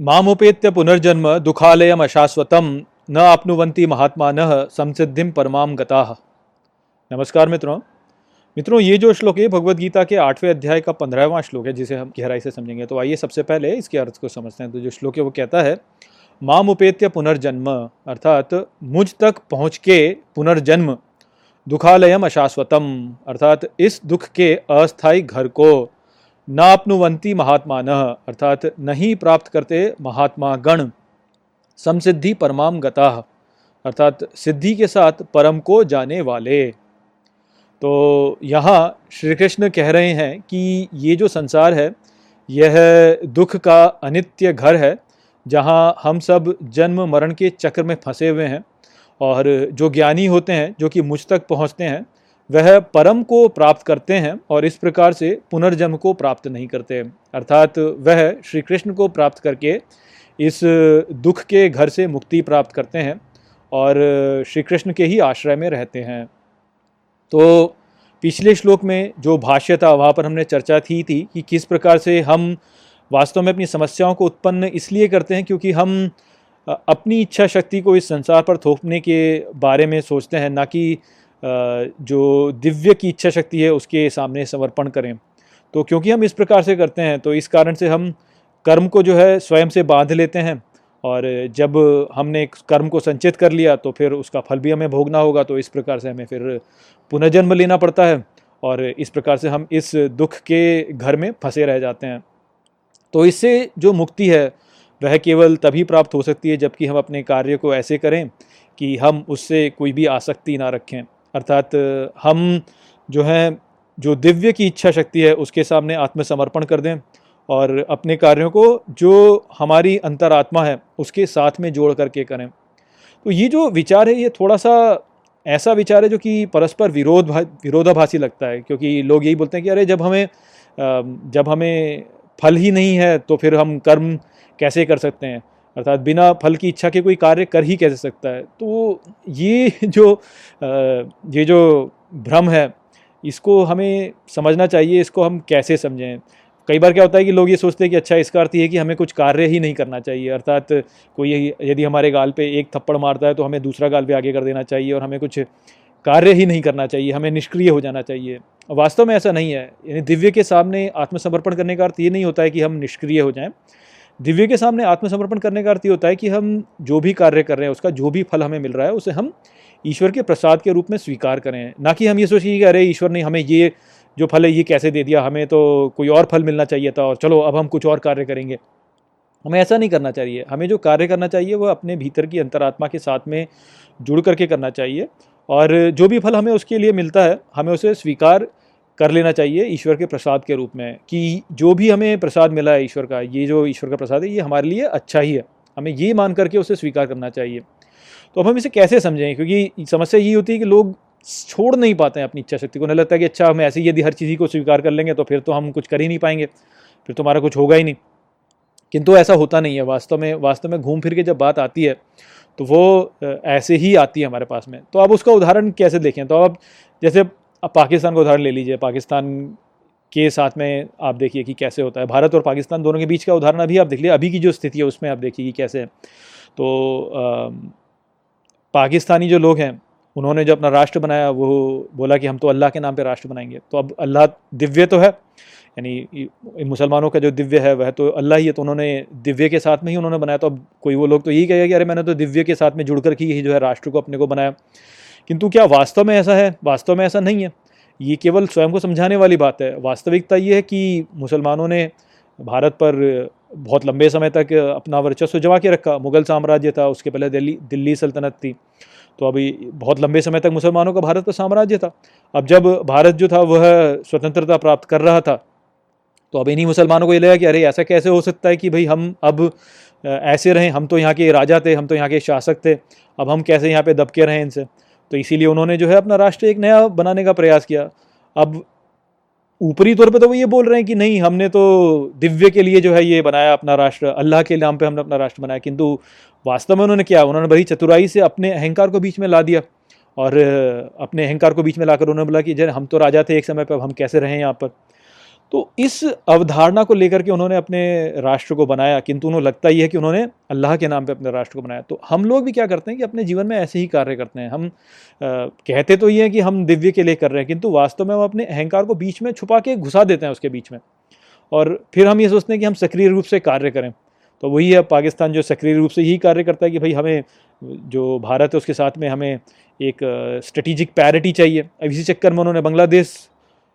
मामुपेत्य पुनर्जन्म दुखालयम अशाश्वतम। न आपनुवंती महात्मा न संसिद्धिम परमाम गताह नमस्कार मित्रों। मित्रों, ये जो श्लोक है भगवत गीता के आठवें अध्याय का पंद्रहवां श्लोक है, जिसे हम गहराई से समझेंगे। तो आइए सबसे पहले इसके अर्थ को समझते हैं। तो जो श्लोक है, वो कहता है माम उपेत्य पुनर्जन्म, अर्थात मुझ तक पहुँच के पुनर्जन्म, दुखालयम अशाश्वतम, अर्थात इस दुख के अस्थायी घर को नापनुवंती महात्मा न अर्थात नहीं प्राप्त करते महात्मा गण समसिद्धि परमाम गता, अर्थात सिद्धि के साथ परम को जाने वाले। तो यहाँ श्री कृष्ण कह रहे हैं कि ये जो संसार है, यह दुख का अनित्य घर है, जहाँ हम सब जन्म मरण के चक्र में फंसे हुए हैं, और जो ज्ञानी होते हैं, जो कि मुझ तक पहुँचते हैं वह परम को प्राप्त करते हैं और इस प्रकार से पुनर्जन्म को प्राप्त नहीं करते। अर्थात वह श्री कृष्ण को प्राप्त करके इस दुख के घर से मुक्ति प्राप्त करते हैं और श्री कृष्ण के ही आश्रय में रहते हैं। तो पिछले श्लोक में जो भाष्य था, वहाँ पर हमने चर्चा की थी कि किस प्रकार से हम वास्तव में अपनी समस्याओं को उत्पन्न इसलिए करते हैं क्योंकि हम अपनी इच्छा शक्ति को इस संसार पर थोपने के बारे में सोचते हैं, ना कि जो दिव्य की इच्छा शक्ति है, उसके सामने समर्पण करें। तो क्योंकि हम इस प्रकार से करते हैं तो इस कारण से हम कर्म को जो है स्वयं से बाँध लेते हैं और जब हमने कर्म को संचित कर लिया तो फिर उसका फल भी हमें भोगना होगा तो इस प्रकार से हमें फिर पुनर्जन्म लेना पड़ता है और इस प्रकार से हम इस दुख के घर में फंसे रह जाते हैं। तो इससे जो मुक्ति है, वह केवल तभी प्राप्त हो सकती है जबकि हम अपने कार्य को ऐसे करें कि हम उससे कोई भी आसक्ति ना रखें। अर्थात हम जो है, जो दिव्य की इच्छा शक्ति है, उसके सामने आत्मसमर्पण कर दें और अपने कार्यों को जो हमारी अंतरात्मा है, उसके साथ में जोड़ करके करें। तो ये जो विचार है, ये थोड़ा सा ऐसा विचार है, जो कि परस्पर विरोध विरोधाभासी लगता है, क्योंकि लोग यही बोलते हैं कि, अरे, जब हमें जब हमें फल ही नहीं है तो फिर हम कर्म कैसे कर सकते हैं? अर्थात बिना फल की इच्छा के कोई कार्य कर ही कैसे सकता है? तो ये जो ये जो भ्रम है, इसको हमें समझना चाहिए, इसको हम कैसे समझें? कई बार क्या होता है कि लोग ये सोचते हैं कि अच्छा इसका अर्थ ये है कि हमें कुछ कार्य ही नहीं करना चाहिए। अर्थात कोई यदि हमारे गाल पे एक थप्पड़ मारता है तो हमें दूसरा गाल पे आगे कर देना चाहिए और हमें कुछ कार्य ही नहीं करना चाहिए, हमें निष्क्रिय हो जाना चाहिए। वास्तव में ऐसा नहीं है। यानी दिव्य के सामने आत्मसमर्पण करने का अर्थ ये नहीं होता है कि हम निष्क्रिय हो जाएँ। दिव्य के सामने आत्मसमर्पण करने का अर्थ ये होता है कि हम जो भी कार्य कर रहे हैं, उसका जो भी फल हमें मिल रहा है, उसे हम ईश्वर के प्रसाद के रूप में स्वीकार करें। ना कि हम ये सोचिए कि अरे ईश्वर ने हमें ये, जो फल है, ये कैसे दे दिया? हमें तो कोई और फल मिलना चाहिए था और चलो, अब हम कुछ और कार्य करेंगे। हमें ऐसा नहीं करना चाहिए। हमें जो कार्य करना चाहिए वह अपने भीतर की अंतरात्मा के साथ में जुड़ करके करना चाहिए और जो भी फल हमें उसके लिए मिलता है, हमें उसे स्वीकार कर लेना चाहिए ईश्वर के प्रसाद के रूप में, कि जो भी हमें प्रसाद मिला है ईश्वर का, ये जो ईश्वर का प्रसाद है, ये हमारे लिए अच्छा ही है। हमें ये मान करके उसे स्वीकार करना चाहिए। तो अब हम इसे कैसे समझें? क्योंकि समस्या ये होती है कि लोग छोड़ नहीं पाते हैं अपनी इच्छा शक्ति को। नहीं लगता है कि अच्छा हम ऐसे यदि हर चीज़ को स्वीकार कर लेंगे तो फिर तो हम कुछ कर ही नहीं पाएँगे, फिर तुम्हारा कुछ होगा ही नहीं। किंतु ऐसा होता नहीं है। वास्तव में वास्तव में घूम फिर के जब बात आती है तो वो ऐसे ही आती है हमारे पास में। तो आप उसका उदाहरण कैसे देखें? तो आप जैसे अब पाकिस्तान का उदाहरण ले लीजिए। पाकिस्तान के साथ में आप देखिए कि कैसे होता है। भारत और पाकिस्तान दोनों के बीच का उदाहरण अभी आप देख लीजिए। अभी की जो स्थिति है, उसमें आप देखिए कि कैसे है। तो पाकिस्तानी जो लोग हैं, उन्होंने जो अपना राष्ट्र बनाया, वो बोला कि हम तो अल्लाह के नाम पे राष्ट्र बनाएँगे। तो अब अल्लाह दिव्य तो है, यानी मुसलमानों का जो दिव्य है, वह तो अल्लाह ही है तो उन्होंने दिव्य के साथ में ही उन्होंने बनाया। तो अब कोई वो लोग तो यही कहेगा कि अरे मैंने तो दिव्य के साथ में जुड़ कर ही जो है राष्ट्र को अपने को बनाया। किंतु क्या वास्तव में ऐसा है? वास्तव में ऐसा नहीं है। ये केवल स्वयं को समझाने वाली बात है। वास्तविकता ये है कि मुसलमानों ने भारत पर बहुत लंबे समय तक अपना वर्चस्व जमा के रखा। मुग़ल साम्राज्य था, उसके पहले दिल्ली दिल्ली सल्तनत थी। तो अभी बहुत लंबे समय तक मुसलमानों का भारत पर साम्राज्य था। अब जब भारत जो था, वह स्वतंत्रता प्राप्त कर रहा था तो अब इन्हीं मुसलमानों को ये लगा कि अरे, ऐसा कैसे हो सकता है कि भाई हम अब ऐसे रहें? हम तो यहाँ के राजा थे, हम तो यहाँ के शासक थे। अब हम कैसे यहाँ पे दबके रहें इनसे? तो इसीलिए उन्होंने जो है अपना राष्ट्र एक नया बनाने का प्रयास किया। अब ऊपरी तौर पे तो वो ये बोल रहे हैं कि नहीं, हमने तो दिव्य के लिए जो है ये बनाया अपना राष्ट्र, अल्लाह के नाम पे हमने अपना राष्ट्र बनाया, किंतु वास्तव में उन्होंने क्या, उन्होंने बड़ी चतुराई से अपने अहंकार को बीच में ला दिया। और अपने अहंकार को बीच में लाकर उन्होंने बोला कि जर हम तो राजा थे एक समय पर अब हम कैसे रहें यहाँ पर? तो इस अवधारणा को लेकर के उन्होंने अपने राष्ट्र को बनाया किंतु उन्हें लगता ही है कि उन्होंने अल्लाह के नाम पे अपने राष्ट्र को बनाया। तो हम लोग भी क्या करते हैं कि अपने जीवन में ऐसे ही कार्य करते हैं। हम आ, कहते तो ये हैं कि हम दिव्य के लिए कर रहे हैं किंतु वास्तव में हम अपने अहंकार को बीच में छुपा के घुसा देते हैं उसके बीच में। और फिर हम ये सोचते हैं कि हम सक्रिय रूप से कार्य करें। तो वही है पाकिस्तान जो सक्रिय रूप से यही कार्य करता है कि भाई हमें जो भारत है उसके साथ में हमें एक स्ट्रेटिजिक पैरिटी चाहिए। अब इसी चक्कर में उन्होंने बांग्लादेश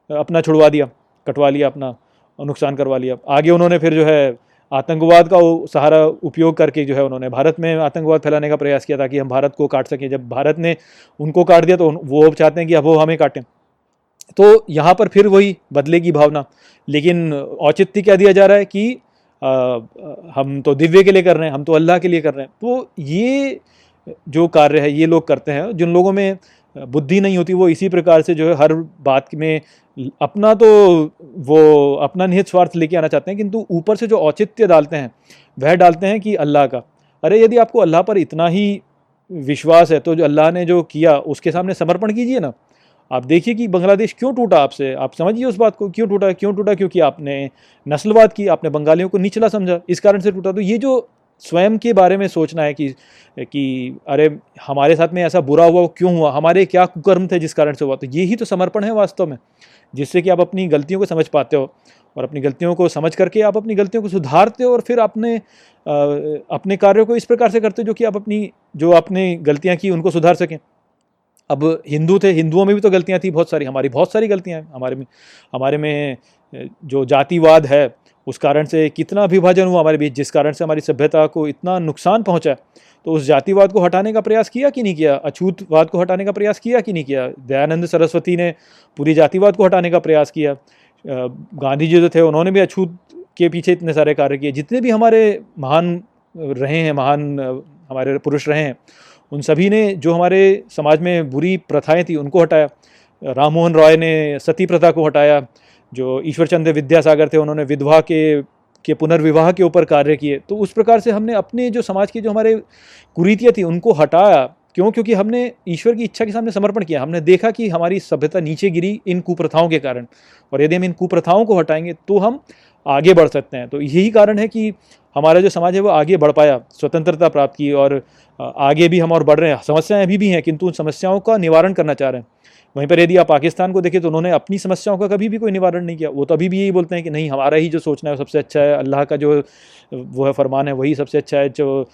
अपना छुड़वा दिया। कटवा लिया अपना नुकसान करवा लिया। आगे उन्होंने फिर जो है आतंकवाद का सहारा उपयोग करके जो है उन्होंने भारत में आतंकवाद फैलाने का प्रयास किया ताकि हम भारत को काट सकें। जब भारत ने उनको काट दिया तो वो अब चाहते हैं कि अब वो हमें काटें। तो यहाँ पर फिर वही बदले की भावना। लेकिन औचित्य क्या दिया जा रहा है कि आ, हम तो दिव्य के लिए कर रहे हैं हम तो अल्लाह के लिए कर रहे हैं। तो ये जो कार्य है ये लोग करते हैं। जिन लोगों में बुद्धि नहीं होती, वो इसी प्रकार से जो है हर बात में अपना तो वो अपना निहित स्वार्थ लेके आना चाहते हैं, किंतु ऊपर से जो औचित्य डालते हैं, वह डालते हैं कि अल्लाह का। अरे, यदि आपको अल्लाह पर इतना ही विश्वास है तो जो अल्लाह ने जो किया, उसके सामने समर्पण कीजिए ना। आप देखिए कि बांग्लादेश क्यों टूटा आपसे? आप आप समझिए उस बात को, क्यों टूटा क्यों टूटा? क्योंकि आपने नस्लवाद की, आपने बंगालियों को निचला समझा। इस कारण से टूटा। तो ये जो स्वयं के बारे में सोचना है कि कि अरे, हमारे साथ में ऐसा बुरा हुआ क्यों हुआ? हमारे क्या कुकर्म थे जिस कारण से हुआ? तो यही तो समर्पण है वास्तव में, जिससे कि आप अपनी गलतियों को समझ पाते हो और अपनी गलतियों को समझ करके आप अपनी गलतियों को सुधारते हो और फिर अपने अपने कार्यों को इस प्रकार से करते हो जो कि आप अपनी, जो आपने गलतियाँ की उनको सुधार सकें। अब हिंदू थे, हिंदुओं में भी तो गलतियाँ थी बहुत सारी, हमारी बहुत सारी गलतियाँ हैं, हमारे में हमारे में जो जातिवाद है उस कारण से कितना विभाजन हुआ हमारे बीच, जिस कारण से हमारी सभ्यता को इतना नुकसान पहुँचा तो उस जातिवाद को हटाने का प्रयास किया कि नहीं किया? अछूतवाद को हटाने का प्रयास किया कि नहीं किया? दयानंद सरस्वती ने पूरी जातिवाद को हटाने का प्रयास किया। गांधी जी जो थे, उन्होंने भी अछूत के पीछे इतने सारे कार्य किए। जितने भी हमारे महान रहे हैं, महान हमारे पुरुष रहे हैं, उन सभी ने जो हमारे समाज में बुरी प्रथाएँ थी, उनको हटाया। राम मोहन रॉय ने सती प्रथा को हटाया। जो ईश्वर चंद्र विद्यासागर थे, उन्होंने विधवा के के पुनर्विवाह के ऊपर कार्य किए। तो उस प्रकार से हमने अपने जो समाज की जो हमारे कुरीतियाँ थी, उनको हटाया। क्यों? क्योंकि हमने ईश्वर की इच्छा के सामने समर्पण किया। हमने देखा कि हमारी सभ्यता नीचे गिरी इन कुप्रथाओं के कारण। और यदि हम इन कुप्रथाओं को हटाएँगे तो हम आगे बढ़ सकते हैं। तो यही कारण है कि हमारा जो समाज है, वो आगे बढ़ पाया, स्वतंत्रता प्राप्त की। और आगे भी हम और बढ़ रहे हैं। समस्याएँ अभी भी हैं, किंतु उन समस्याओं का निवारण करना चाह रहे हैं। वहीं पर यदि आप पाकिस्तान को देखें तो उन्होंने अपनी समस्याओं का कभी भी कोई निवारण नहीं किया। वो तो अभी भी यही बोलते हैं कि नहीं, हमारा ही जो सोचना है वो सबसे अच्छा है, अल्लाह का जो, वो है फरमान है, वही सबसे अच्छा है, जो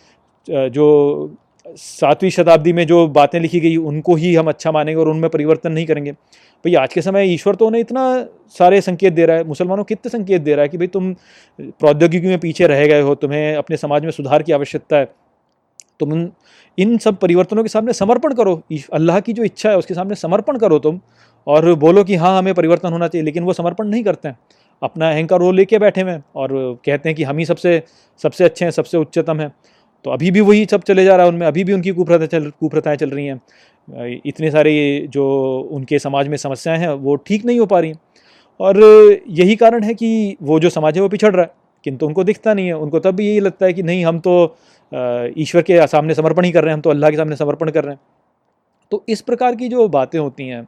जो सातवीं शताब्दी में जो बातें लिखी गई, उनको ही हम अच्छा मानेंगे और उनमें परिवर्तन नहीं करेंगे। भाई, आज के समय ईश्वर तो उन्हें इतना सारे संकेत दे रहा है, मुसलमानों कितने संकेत दे रहा है कि भाई तुम प्रौद्योगिकी में पीछे रह गए हो, तुम्हें अपने समाज में सुधार की आवश्यकता है। तुम इन सब परिवर्तनों के सामने समर्पण करो। अल्लाह की जो इच्छा है, उसके सामने समर्पण करो तुम और बोलो कि हाँ हमें परिवर्तन होना चाहिए, लेकिन वो समर्पण नहीं करते हैं। अपना अहंकार वो लेके बैठे हुए और कहते हैं कि हम ही सबसे सबसे अच्छे हैं, सबसे उच्चतम हैं। तो अभी भी वही सब चले जा रहा है उनमें, अभी भी उनकी कुप्रथा चल, कुप्रथाएँ चल रही हैं। इतने सारे जो उनके समाज में समस्याएँ हैं, वो ठीक नहीं हो पा रही और यही कारण है कि वो जो समाज है, वो पिछड़ रहा है। किंतु उनको दिखता नहीं है। उनको तब भी यही लगता है कि नहीं, हम तो ईश्वर के सामने समर्पण ही कर रहे हैं, हम तो अल्लाह के सामने समर्पण कर रहे हैं। तो इस प्रकार की जो बातें होती हैं,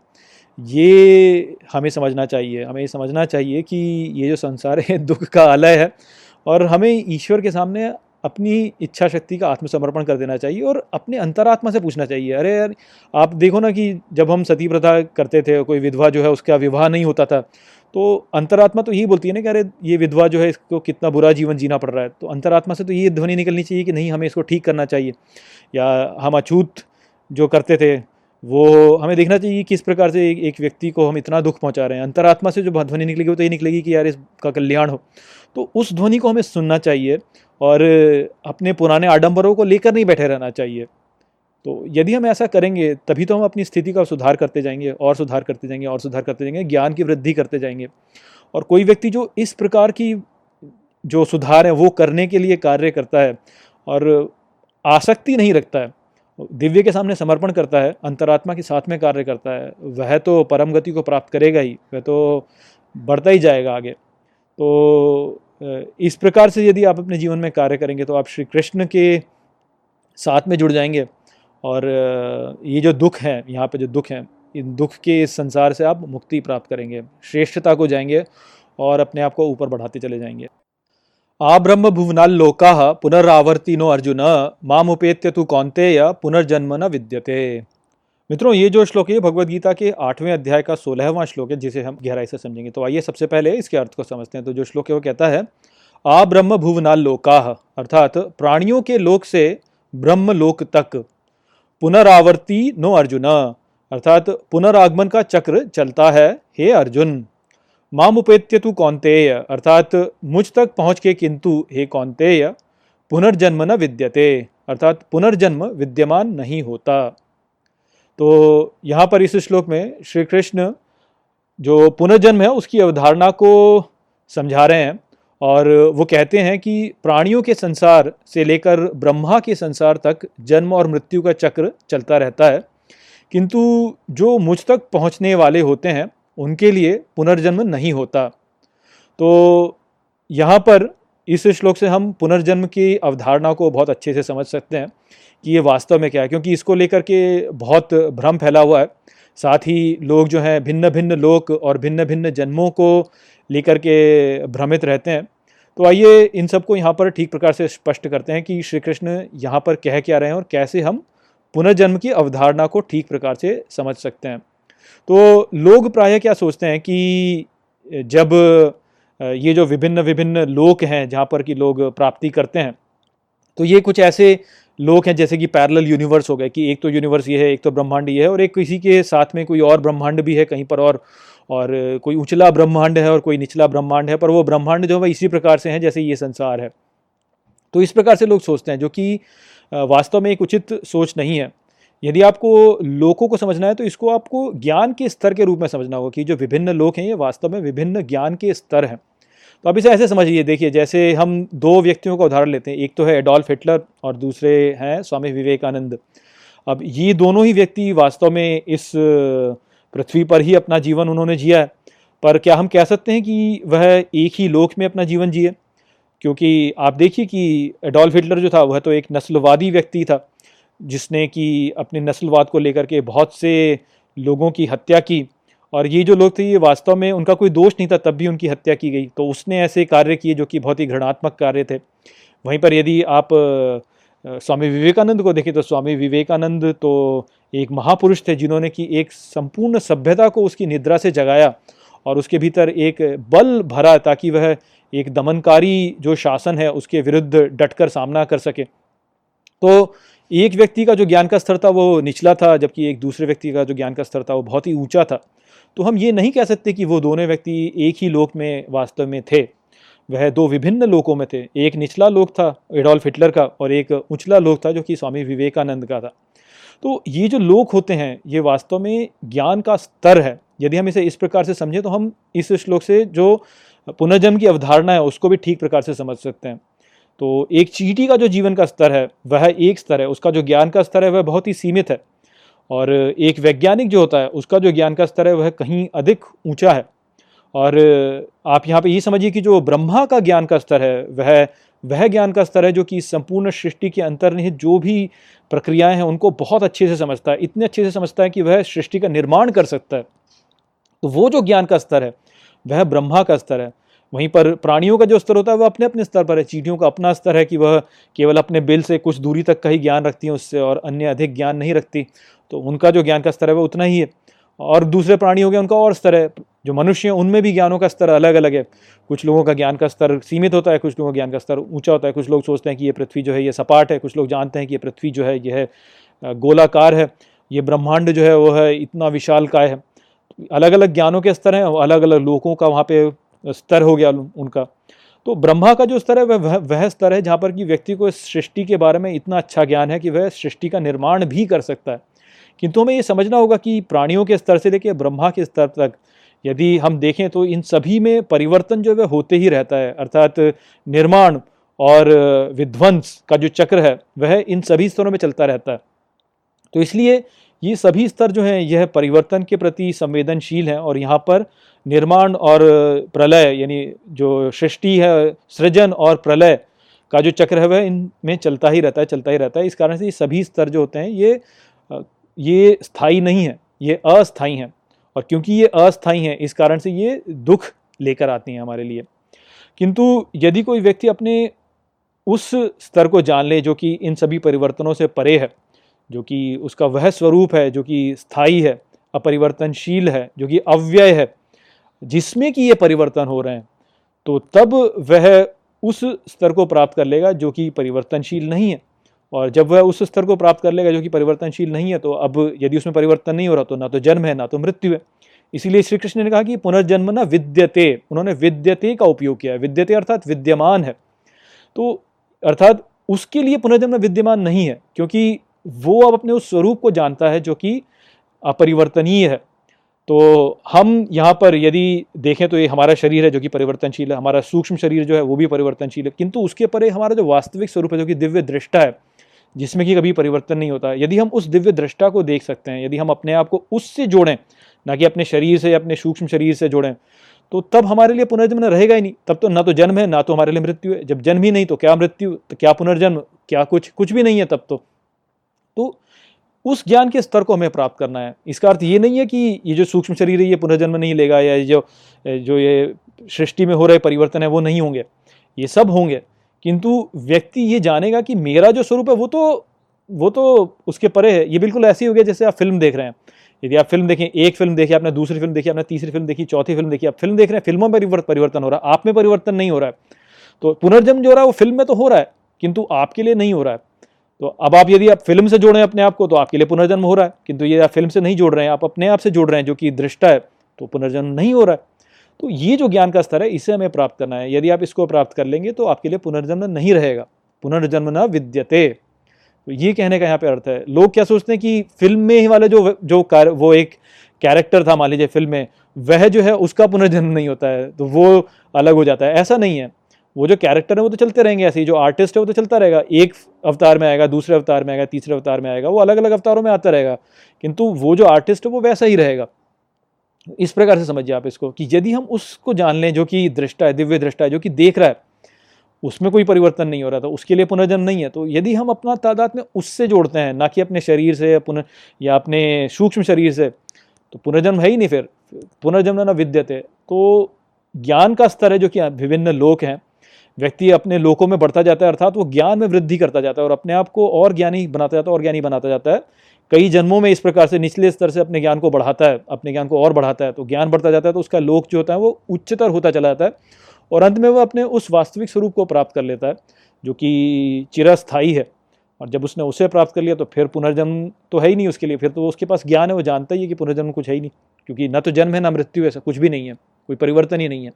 ये हमें समझना चाहिए। हमें समझना चाहिए कि ये जो संसार है, दुख का आलय है और हमें ईश्वर के सामने अपनी इच्छा शक्ति का आत्मसमर्पण कर देना चाहिए और अपने अंतरात्मा से पूछना चाहिए, अरे यार, आप देखो ना कि जब हम सती प्रथा करते थे, कोई विधवा जो है उसका विवाह नहीं होता था तो अंतरात्मा तो यही बोलती है ना कि अरे, ये विधवा जो है इसको कितना बुरा जीवन जीना पड़ रहा है। तो अंतरात्मा से तो ये ध्वनि निकलनी चाहिए कि नहीं, हमें इसको ठीक करना चाहिए। या हम अछूत जो करते थे वो हमें देखना चाहिए किस प्रकार से एक, एक व्यक्ति को हम इतना दुख पहुँचा रहे हैं। अंतरात्मा से जो ध्वनि निकलेगी वो तो ये निकलेगी कि यार इसका कल्याण हो। तो उस ध्वनि को हमें सुनना चाहिए और अपने पुराने आडंबरों को लेकर नहीं बैठे रहना चाहिए। तो यदि हम ऐसा करेंगे तभी तो हम अपनी स्थिति का सुधार करते जाएँगे और सुधार करते जाएँगे और सुधार करते जाएँगे ज्ञान की वृद्धि करते जाएँगे। और कोई व्यक्ति जो इस प्रकार की जो सुधार है वो करने के लिए कार्य करता है और आसक्ति नहीं रखता है दिव्य के सामने समर्पण करता है, अंतरात्मा के साथ में कार्य करता है, वह तो परम गति को प्राप्त करेगा ही, वह तो बढ़ता ही जाएगा आगे। तो इस प्रकार से यदि आप अपने जीवन में कार्य करेंगे तो आप श्री कृष्ण के साथ में जुड़ जाएँगे और ये जो दुख है, यहाँ पे जो दुख है, इन दुख के इस संसार से आप मुक्ति प्राप्त करेंगे, श्रेष्ठता को जाएँगे और अपने आप को ऊपर बढ़ाते चले जाएँगे। आ ब्रह्म भुवनाल लोका पुनरावर्ती नो अर्जुन माम उपेत्य तु कौंतेय पुनर्जन्म न विद्यते। मित्रों, ये जो श्लोक है भगवत गीता के आठवें अध्याय का सोलहवां श्लोक है, जिसे हम गहराई से समझेंगे। तो आइए सबसे पहले इसके अर्थ को समझते हैं। तो जो श्लोक है, वो कहता है आ ब्रह्म भुवनाल लोका अर्थात प्राणियों के लोक से ब्रह्म लोक तक पुनरावर्ति नो अर्जुन। अर्थात पुनरागमन का चक्र चलता है, हे अर्जुन। माम उपेत्य तु कौंतेय अर्थात मुझ तक पहुँच के किंतु हे कौंतेय पुनर्जन्म न विद्यते, अर्थात पुनर्जन्म विद्यमान नहीं होता। तो यहाँ पर इस श्लोक में श्री कृष्ण जो पुनर्जन्म है, उसकी अवधारणा को समझा रहे हैं और वो कहते हैं कि प्राणियों के संसार से लेकर ब्रह्मा के संसार तक जन्म और मृत्यु का चक्र चलता रहता है। किंतु जो मुझ तक पहुँचने वाले होते हैं उनके लिए पुनर्जन्म नहीं होता। तो यहाँ पर इस श्लोक से हम पुनर्जन्म की अवधारणा को बहुत अच्छे से समझ सकते हैं कि ये वास्तव में क्या है, क्योंकि इसको लेकर के बहुत भ्रम फैला हुआ है। साथ ही लोग जो हैं भिन्न भिन्न लोक और भिन्न भिन्न जन्मों को लेकर के भ्रमित रहते हैं। तो आइए इन सबको यहाँ पर ठीक प्रकार से स्पष्ट करते हैं कि श्री कृष्ण यहाँ पर कह क्या रहे हैं और कैसे हम पुनर्जन्म की अवधारणा को ठीक प्रकार से समझ सकते हैं। तो लोग प्रायः क्या सोचते हैं कि जब ये जो विभिन्न विभिन्न लोक हैं जहाँ पर कि लोग प्राप्ति करते हैं तो ये कुछ ऐसे लोग हैं जैसे कि पैरेलल यूनिवर्स हो गए कि एक तो यूनिवर्स ये है, एक तो ब्रह्मांड ये है और एक किसी के साथ में कोई और ब्रह्मांड भी है कहीं पर और और कोई उछला ब्रह्मांड है और कोई निचला ब्रह्मांड है, पर वो ब्रह्मांड जो है इसी प्रकार से हैं जैसे ये संसार है। तो इस प्रकार से लोग सोचते हैं जो कि वास्तव में एक उचित सोच नहीं है। यदि आपको लोकों को समझना है तो इसको आपको ज्ञान के स्तर के रूप में समझना होगा कि जो विभिन्न लोक हैं, ये वास्तव में विभिन्न ज्ञान के स्तर हैं। तो अब इसे ऐसे समझिए, देखिए, जैसे हम दो व्यक्तियों का उदाहरण लेते हैं, एक तो है एडोल्फ हिटलर और दूसरे हैं स्वामी विवेकानंद। अब ये दोनों ही व्यक्ति वास्तव में इस पृथ्वी पर ही अपना जीवन उन्होंने जिया है। पर क्या हम कह सकते हैं कि वह एक ही लोक में अपना जीवन जिए? क्योंकि आप देखिए कि एडोल्फ हिटलर जो था, वह तो एक नस्लवादी व्यक्ति था। जिसने कि अपने नस्लवाद को लेकर के बहुत से लोगों की हत्या की। और ये जो लोग थे, ये वास्तव में उनका कोई दोष नहीं था, तब भी उनकी हत्या की गई। तो उसने ऐसे कार्य किए जो कि बहुत ही घृणात्मक कार्य थे। वहीं पर यदि आप स्वामी विवेकानंद को देखें तो स्वामी विवेकानंद तो एक महापुरुष थे, जिन्होंने कि एक संपूर्ण सभ्यता को उसकी निद्रा से जगाया और उसके भीतर एक बल भरा ताकि वह एक दमनकारी जो शासन है, उसके विरुद्ध डटकर सामना कर सके। तो एक व्यक्ति का जो ज्ञान का स्तर था, वो निचला था, जबकि एक दूसरे व्यक्ति का जो ज्ञान का स्तर था, वो बहुत ही ऊँचा था। तो हम ये नहीं कह सकते कि वो दोनों व्यक्ति एक ही लोक में, वास्तव में थे। वह दो विभिन्न लोकों में थे। एक निचला लोक था, एडोल्फ हिटलर का, और एक उछला लोक था, जो कि स्वामी विवेकानंद का था। तो ये जो लोक होते हैं, ये वास्तव में ज्ञान का स्तर है। यदि हम इसे इस प्रकार से समझें तो हम इस श्लोक से जो पुनर्जन्म की अवधारणा है, उसको भी ठीक प्रकार से समझ सकते हैं। तो एक चीटी का जो जीवन का स्तर है, वह एक स्तर है, उसका जो ज्ञान का स्तर है, वह बहुत ही सीमित है। और एक वैज्ञानिक जो होता है, उसका जो ज्ञान का स्तर है, वह कहीं अधिक ऊँचा है। और आप यहाँ पे ये समझिए कि जो ब्रह्मा का ज्ञान का स्तर है, वह वह ज्ञान का स्तर है जो कि संपूर्ण सृष्टि के अंतर्निहित जो भी प्रक्रियाएँ हैं, उनको बहुत अच्छे से समझता है। इतने अच्छे से समझता है कि वह सृष्टि का निर्माण कर सकता है। तो वो जो ज्ञान का स्तर है, वह ब्रह्मा का स्तर है। वहीं पर प्राणियों का जो स्तर होता है वह अपने अपने स्तर पर है। चीटियों का अपना स्तर है कि वह केवल अपने बिल से कुछ दूरी तक का ही ज्ञान रखती हैं, उससे और अन्य अधिक ज्ञान नहीं रखती। तो उनका जो ज्ञान का स्तर है वह उतना ही है। और दूसरे प्राणी हो गए, उनका और स्तर है। जो मनुष्य हैं, उनमें भी ज्ञानों का स्तर अलग अलग है। कुछ लोगों का ज्ञान का स्तर सीमित होता है, कुछ लोगों का ज्ञान का स्तर ऊँचा होता है। कुछ लोग सोचते हैं कि ये पृथ्वी जो है, ये सपाट है। कुछ लोग जानते हैं कि ये पृथ्वी जो है, यह गोलाकार है। ये ब्रह्मांड जो है, वो है, इतना विशाल काय है। अलग अलग ज्ञानों के स्तर हैं अलग अलग लोगों का वहाँ पे स्तर हो गया उनका। तो ब्रह्मा का जो स्तर है, वह वह स्तर है जहाँ पर कि व्यक्ति को इस सृष्टि के बारे में इतना अच्छा ज्ञान है कि वह सृष्टि का निर्माण भी कर सकता है। किंतु हमें ये समझना होगा कि प्राणियों के स्तर से लेकर ब्रह्मा के स्तर तक, यदि हम देखें तो इन सभी में परिवर्तन जो है होते ही रहता है। अर्थात निर्माण और विध्वंस का जो चक्र है, वह इन सभी स्तरों में चलता रहता है। तो इसलिए ये सभी स्तर जो हैं, यह परिवर्तन के प्रति संवेदनशील हैं और यहाँ पर निर्माण और प्रलय, यानी जो सृष्टि है, सृजन और प्रलय का जो चक्र है, वह इनमें चलता ही रहता है, चलता ही रहता है। इस कारण से ये सभी स्तर जो होते हैं, ये ये स्थायी नहीं है, ये अस्थाई हैं और क्योंकि ये अस्थाई हैं, इस कारण से ये दुख लेकर आती हैं हमारे लिए। किंतु यदि कोई व्यक्ति अपने उस स्तर को जान ले जो कि इन सभी परिवर्तनों से परे है जो कि उसका वह स्वरूप है, जो कि स्थायी है, अपरिवर्तनशील है, जो कि अव्यय है, जिसमें कि ये परिवर्तन हो रहे हैं तो तब वह उस स्तर को प्राप्त कर लेगा जो कि परिवर्तनशील नहीं है। और जब वह उस स्तर को प्राप्त कर लेगा जो कि परिवर्तनशील नहीं है तो अब यदि उसमें परिवर्तन नहीं हो रहा तो ना तो जन्म है, ना तो मृत्यु है। इसीलिए श्री कृष्ण ने कहा कि पुनर्जन्म ना विद्यते, उन्होंने विद्यते का उपयोग किया है। विद्यते अर्थात विद्यमान है। तो अर्थात उसके लिए पुनर्जन्म विद्यमान नहीं है, क्योंकि वो अब अपने उस स्वरूप को जानता है जो कि अपरिवर्तनीय है। तो हम यहाँ पर यदि देखें तो ये हमारा शरीर है जो कि परिवर्तनशील है, हमारा सूक्ष्म शरीर जो है वो भी परिवर्तनशील है। किंतु उसके परे हमारा जो वास्तविक स्वरूप है जो कि दिव्य दृष्टा है, जिसमें कि कभी परिवर्तन नहीं होता, यदि हम उस दिव्य दृष्टा को देख सकते हैं, यदि हम अपने आप को उससे जोड़ें, ना कि अपने शरीर से या अपने सूक्ष्म शरीर से जोड़ें तो तब हमारे लिए पुनर्जन्म रहेगा ही नहीं। तब तो ना तो जन्म है, ना तो हमारे लिए मृत्यु है। जब जन्म ही नहीं तो क्या मृत्यु तो क्या पुनर्जन्म, क्या कुछ कुछ भी नहीं है तब तो। तो उस ज्ञान के स्तर को हमें प्राप्त करना है। इसका अर्थ ये नहीं है कि ये जो सूक्ष्म शरीर है, ये पुनर्जन्म नहीं लेगा या ये जो जो ये सृष्टि में हो रहे परिवर्तन है, वो नहीं होंगे। ये सब होंगे। किंतु व्यक्ति ये जानेगा कि मेरा जो स्वरूप है, वो तो वो तो उसके परे है। ये बिल्कुल ऐसे ही गया जैसे आप फ़िल्म देख रहे हैं। यदि आप फ़िल्म देखें, एक फ़िल्म देखी, आपने दूसरी फ़िल्म देखी, आपने तीसरी फ़िल्म देखी, चौथी फ़िल्म देखी, आप फ़िल्म देख रहे हैं, फ़िल्मों में परिवर्तन हो रहा है। आप में परिवर्तन नहीं हो रहा है। तो पुनर्जन्म जो हो रहा है, वो फ़िल्म में तो हो रहा है, किंतु आपके लिए नहीं हो रहा है। तो अब आप यदि आप फ़िल्म से जोड़ें अपने आप को तो आपके लिए पुनर्जन्म हो रहा है। किंतु ये आप फ़िल्म से नहीं जोड़ रहे हैं आप अपने आप से जोड़ रहे हैं जो कि दृष्टा है तो पुनर्जन्म नहीं हो रहा है। तो ये जो ज्ञान का स्तर है इसे हमें प्राप्त करना है। यदि आप इसको प्राप्त कर लेंगे तो आपके लिए पुनर्जन्म नहीं रहेगा। पुनर्जन्म न विद्यते। तो ये कहने का यहाँ पे अर्थ है लोग क्या सोचते हैं कि फ़िल्म में ही वाले जो जो कार, वो एक कैरेक्टर था मान लीजिए फ़िल्म में वह जो है उसका पुनर्जन्म नहीं होता है तो वो अलग हो जाता है। ऐसा नहीं है। वो जो कैरेक्टर है, वो तो चलते रहेंगे ऐसे ही, जो आर्टिस्ट है, वो तो चलता रहेगा। एक अवतार में आएगा, दूसरे अवतार में आएगा, तीसरे अवतार में आएगा, वो अलग अलग अवतारों में आता रहेगा। किंतु वो जो आर्टिस्ट है, वो वैसा ही रहेगा। इस प्रकार से समझिए आप इसको कि यदि हम उसको जान लें, जो कि दृष्टा है, दिव्य दृष्टा है, जो कि देख रहा है, उसमें कोई परिवर्तन नहीं हो रहा था, उसके लिए पुनर्जन्म नहीं है तो यदि हम अपना तादाद में उससे जोड़ते हैं, ना कि अपने शरीर से पुनः, या अपने सूक्ष्म शरीर से तो पुनर्जन्म है ही नहीं फिर। पुनर्जन्म ना विद्यते। तो ज्ञान का स्तर है, जो कि विभिन्न लोक हैं व्यक्ति अपने लोकों में बढ़ता जाता है, अर्थात वो ज्ञान में वृद्धि करता जाता है और अपने आप को और ज्ञानी बनाता जाता है, और ज्ञानी बनाता जाता है। कई जन्मों में इस प्रकार से निचले स्तर से अपने ज्ञान को बढ़ाता है, अपने ज्ञान को और बढ़ाता है तो ज्ञान बढ़ता जाता है तो उसका लोक जो होता है वो उच्चतर होता चला जाता है और अंत में वो अपने उस वास्तविक स्वरूप को प्राप्त कर लेता है, जो कि चिरस्थाई है। और जब उसने उसे प्राप्त कर लिया तो फिर पुनर्जन्म तो है ही नहीं उसके लिए, फिर तो उसके पास ज्ञान है, वो जानता ही है कि पुनर्जन्म कुछ है ही नहीं, क्योंकि न तो जन्म है, ना मृत्यु ऐसा कुछ भी नहीं है, कोई परिवर्तन ही नहीं है।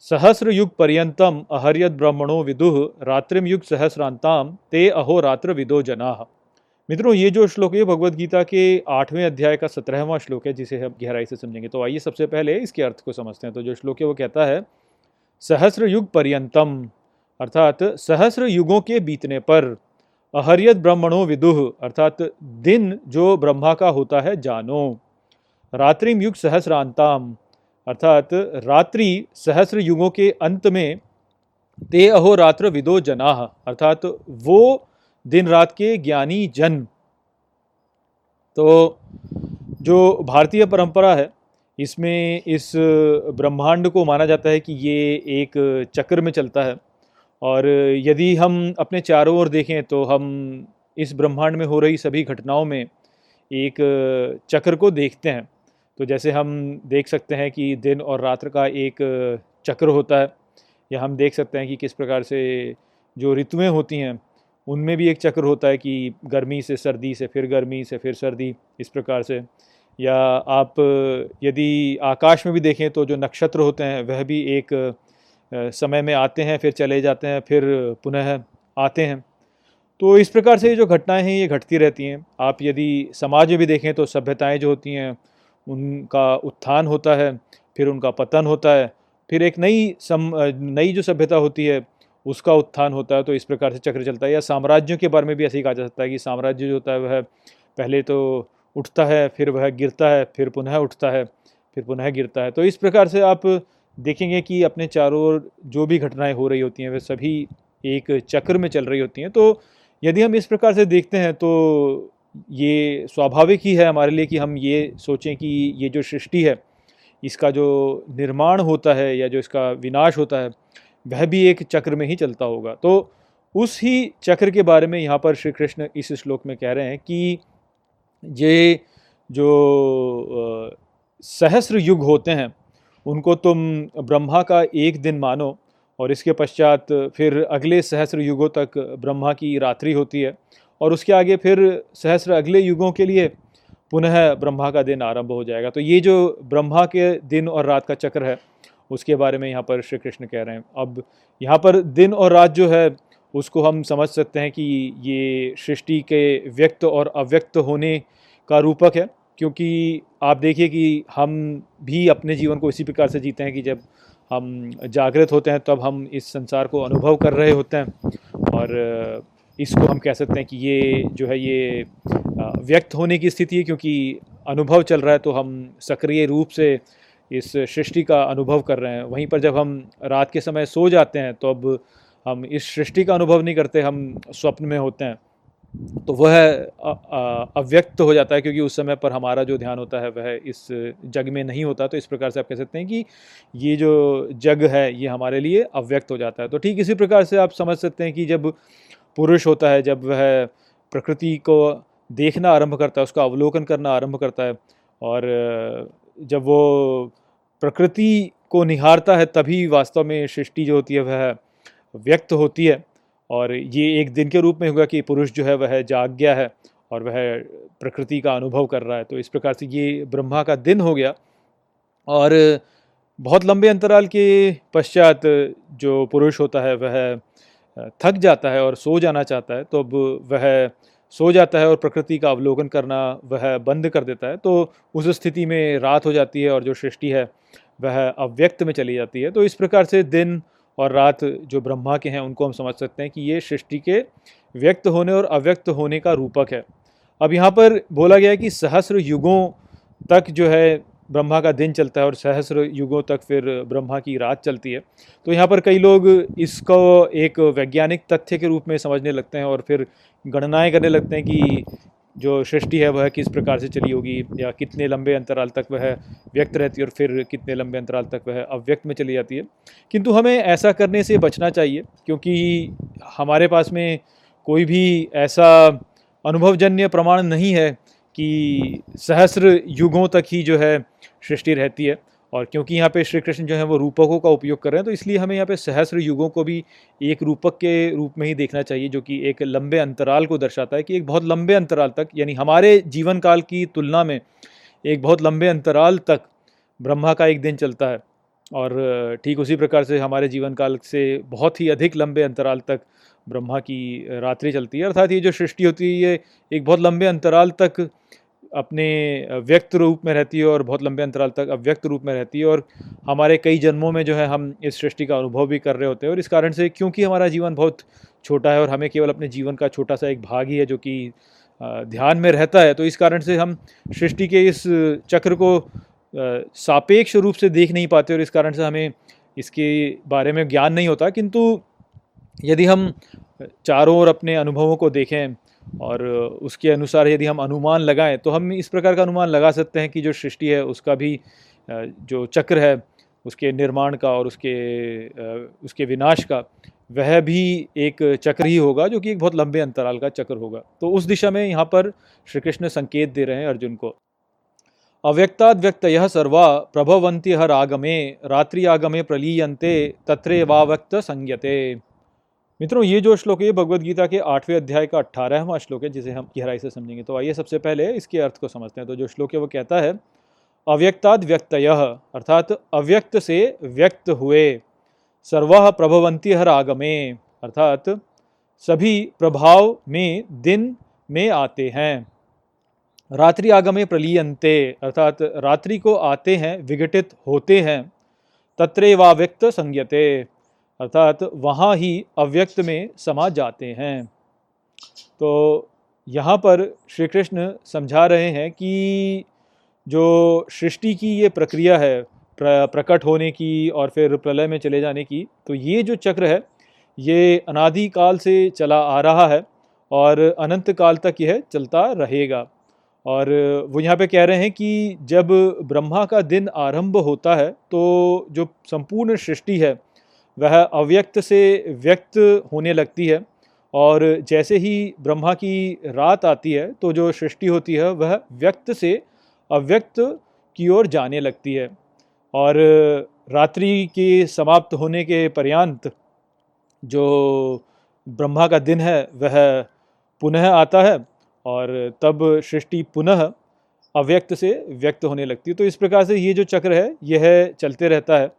सहस्र युग पर्यंतम अहर्यत ब्रह्मणो विदुह रात्रिम युग सहस्रांताम ते अहो रात्र विदो जना। मित्रों, ये जो श्लोक है भगवत गीता के आठवें अध्याय का सत्रहवां श्लोक है, जिसे हम गहराई से समझेंगे। तो आइए सबसे पहले इसके अर्थ को समझते हैं। तो जो श्लोक है, वो कहता है सहस्र युग पर्यंतम अर्थात सहस्र युगों के बीतने पर अहरियत ब्रह्मणो विदुह अर्थात दिन जो ब्रह्मा का होता है, जानो। रात्रिम युग सहस्रांताम अर्थात रात्रि सहस्र युगों के अंत में ते अहो रात्र विदो जना, अर्थात वो दिन रात के ज्ञानी जन। तो जो भारतीय परंपरा है, इसमें इस ब्रह्मांड को माना जाता है कि ये एक चक्र में चलता है। और यदि हम अपने चारों ओर देखें तो हम इस ब्रह्मांड में हो रही सभी घटनाओं में एक चक्र को देखते हैं। तो जैसे हम देख सकते हैं कि दिन और रात्र का एक चक्र होता है, या हम देख सकते हैं कि किस प्रकार से जो ऋतुएँ होती हैं, उनमें भी एक चक्र होता है कि गर्मी से सर्दी से फिर गर्मी से फिर सर्दी, इस प्रकार से। या आप यदि आकाश में भी देखें तो जो नक्षत्र होते हैं, वह भी एक समय में आते हैं, फिर चले जाते हैं, फिर पुनः आते हैं। तो इस प्रकार से ये जो घटनाएँ हैं, ये घटती रहती हैं। आप यदि समाज में भी देखें तो सभ्यताएँ जो होती हैं उनका उत्थान होता है, फिर उनका पतन होता है, फिर एक नई सम, नई जो सभ्यता होती है, उसका उत्थान होता है तो इस प्रकार से चक्र चलता है। या साम्राज्यों के बारे में भी ऐसे ही कहा जा सकता है कि साम्राज्य जो होता है, वह पहले तो उठता है, फिर वह गिरता है, फिर पुनः उठता है, फिर पुनः गिरता है। तो इस प्रकार से आप देखेंगे कि अपने चारों ओर जो भी घटनाएँ हो रही होती हैं, वे सभी एक चक्र में चल रही होती हैं। तो यदि हम इस प्रकार से देखते हैं तो ये स्वाभाविक ही है हमारे लिए कि हम ये सोचें कि ये जो सृष्टि है, इसका जो निर्माण होता है या जो इसका विनाश होता है, वह भी एक चक्र में ही चलता होगा। तो उस ही चक्र के बारे में यहाँ पर श्री कृष्ण इस श्लोक में कह रहे हैं कि ये जो सहस्र युग होते हैं, उनको तुम ब्रह्मा का एक दिन मानो और इसके पश्चात फिर अगले सहस्र युगों तक ब्रह्मा की रात्रि होती है। और उसके आगे फिर सहस्र अगले युगों के लिए पुनः ब्रह्मा का दिन आरंभ हो जाएगा। तो ये जो ब्रह्मा के दिन और रात का चक्र है, उसके बारे में यहाँ पर श्री कृष्ण कह रहे हैं। अब यहाँ पर दिन और रात जो है, उसको हम समझ सकते हैं कि ये सृष्टि के व्यक्त और अव्यक्त होने का रूपक है, क्योंकि आप देखिए कि हम भी अपने जीवन को इसी प्रकार से जीते हैं कि जब हम जागृत होते हैं, तब हम इस संसार को अनुभव कर रहे होते हैं। और इसको हम कह सकते हैं कि ये जो है ये व्यक्त होने की स्थिति है, क्योंकि अनुभव चल रहा है तो हम सक्रिय रूप से इस सृष्टि का अनुभव कर रहे हैं। वहीं पर जब हम रात के समय सो जाते हैं तो अब हम इस सृष्टि का अनुभव नहीं करते, हम स्वप्न में होते हैं। तो वह अव्यक्त हो जाता है, क्योंकि उस समय पर हमारा जो ध्यान होता है, वह इस जग में नहीं होता। तो इस प्रकार से आप कह सकते हैं कि ये जो जग है, ये हमारे लिए अव्यक्त हो जाता है। तो ठीक इसी प्रकार से आप समझ सकते हैं कि जब पुरुष होता है, जब वह प्रकृति को देखना आरंभ करता है, उसका अवलोकन करना आरंभ करता है और जब वो प्रकृति को निहारता है, तभी वास्तव में सृष्टि जो होती है, वह व्यक्त होती है और ये एक दिन के रूप में होगा कि पुरुष जो है, वह जाग गया है और वह प्रकृति का अनुभव कर रहा है। तो इस प्रकार से ये ब्रह्मा का दिन हो गया और बहुत लंबे अंतराल के पश्चात जो पुरुष होता है, वह थक जाता है और सो जाना चाहता है तो अब वह सो जाता है और प्रकृति का अवलोकन करना वह बंद कर देता है तो उस स्थिति में रात हो जाती है और जो सृष्टि है वह अव्यक्त में चली जाती है। तो इस प्रकार से दिन और रात जो ब्रह्मा के हैं, उनको हम समझ सकते हैं कि ये सृष्टि के व्यक्त होने और अव्यक्त होने का रूपक है। अब यहाँ पर बोला गया है कि सहस्र युगों तक जो है ब्रह्मा का दिन चलता है और सहस्र युगों तक फिर ब्रह्मा की रात चलती है। तो यहाँ पर कई लोग इसको एक वैज्ञानिक तथ्य के रूप में समझने लगते हैं और फिर गणनाएँ करने लगते हैं कि जो सृष्टि है, वह किस प्रकार से चली होगी या कितने लंबे अंतराल तक वह व्यक्त रहती है और फिर कितने लंबे अंतराल तक वह अव्यक्त में चली जाती है। किंतु हमें ऐसा करने से बचना चाहिए, क्योंकि हमारे पास में कोई भी ऐसा अनुभवजन्य प्रमाण नहीं है कि सहस्र युगों तक ही जो है सृष्टि रहती है। और क्योंकि यहाँ पे श्री कृष्ण जो है वो रूपकों का उपयोग कर रहे हैं तो इसलिए हमें यहाँ पे सहस्र युगों को भी एक रूपक के रूप में ही देखना चाहिए, जो कि एक लंबे अंतराल को दर्शाता है कि एक बहुत लंबे अंतराल तक, यानी हमारे जीवन काल की तुलना में एक बहुत लंबे अंतराल तक ब्रह्मा का एक दिन चलता है। और ठीक उसी प्रकार से हमारे जीवन काल से बहुत ही अधिक लंबे अंतराल तक ब्रह्मा की रात्रि चलती है। अर्थात ये जो सृष्टि होती है, ये एक बहुत लंबे अंतराल तक अपने व्यक्त रूप में रहती है और बहुत लंबे अंतराल तक अव्यक्त रूप में रहती है और हमारे कई जन्मों में जो है हम इस सृष्टि का अनुभव भी कर रहे होते हैं। और इस कारण से क्योंकि हमारा जीवन बहुत छोटा है और हमें केवल अपने जीवन का छोटा सा एक भाग ही है जो कि ध्यान में रहता है तो इस कारण से हम सृष्टि के इस चक्र को सापेक्ष रूप से देख नहीं पाते और इस कारण से हमें इसके बारे में ज्ञान नहीं होता। किंतु यदि हम चारों ओर अपने अनुभवों को देखें और उसके अनुसार यदि हम अनुमान लगाएँ तो हम इस प्रकार का अनुमान लगा सकते हैं कि जो सृष्टि है, उसका भी जो चक्र है, उसके निर्माण का और उसके उसके विनाश का, वह भी एक चक्र ही होगा, जो कि एक बहुत लंबे अंतराल का चक्र होगा। तो उस दिशा में यहाँ पर श्री कृष्ण संकेत दे रहे हैं अर्जुन को। अव्यक्ताद व्यक्त यह सर्वा प्रभवंती हर आगमे, रात्रि आगमे प्रलीयंते तत्रे वाव्यक्त संज्ञते। मित्रों, ये जो श्लोक है भगवत गीता के आठवें अध्याय का अट्ठारहवां श्लोक है, जिसे हम गहराई से समझेंगे। तो आइए सबसे पहले इसके अर्थ को समझते हैं। तो जो श्लोक है, वो कहता है, अव्यक्ताद व्यक्त अर्थात अव्यक्त से व्यक्त हुए। सर्व प्रभवंती हर आगमे। अर्थात सभी प्रभाव में, दिन में आते हैं। रात्रि आगमे प्रलीयंते अर्थात रात्रि को आते हैं, विघटित होते हैं। तत्रे वा व्यक्त संज्ञते। अर्थात वहाँ ही अव्यक्त में समा जाते हैं। तो यहाँ पर श्री कृष्ण समझा रहे हैं कि जो सृष्टि की ये प्रक्रिया है प्र, प्रकट होने की और फिर प्रलय में चले जाने की तो ये जो चक्र है ये अनादि काल से चला आ रहा है और अनंत काल तक यह चलता रहेगा। और वो यहाँ पे कह रहे हैं कि जब ब्रह्मा का दिन आरंभ होता है तो जो संपूर्ण सृष्टि है वह अव्यक्त से व्यक्त होने लगती है और जैसे ही ब्रह्मा की रात आती है तो जो सृष्टि होती है, वह व्यक्त से अव्यक्त की ओर जाने लगती है। और रात्रि के समाप्त होने के पर्यंत जो ब्रह्मा का दिन है, वह पुनः आता है और तब सृष्टि पुनः अव्यक्त से व्यक्त होने लगती है। तो इस प्रकार से ये जो चक्र है, यह चलते रहता है।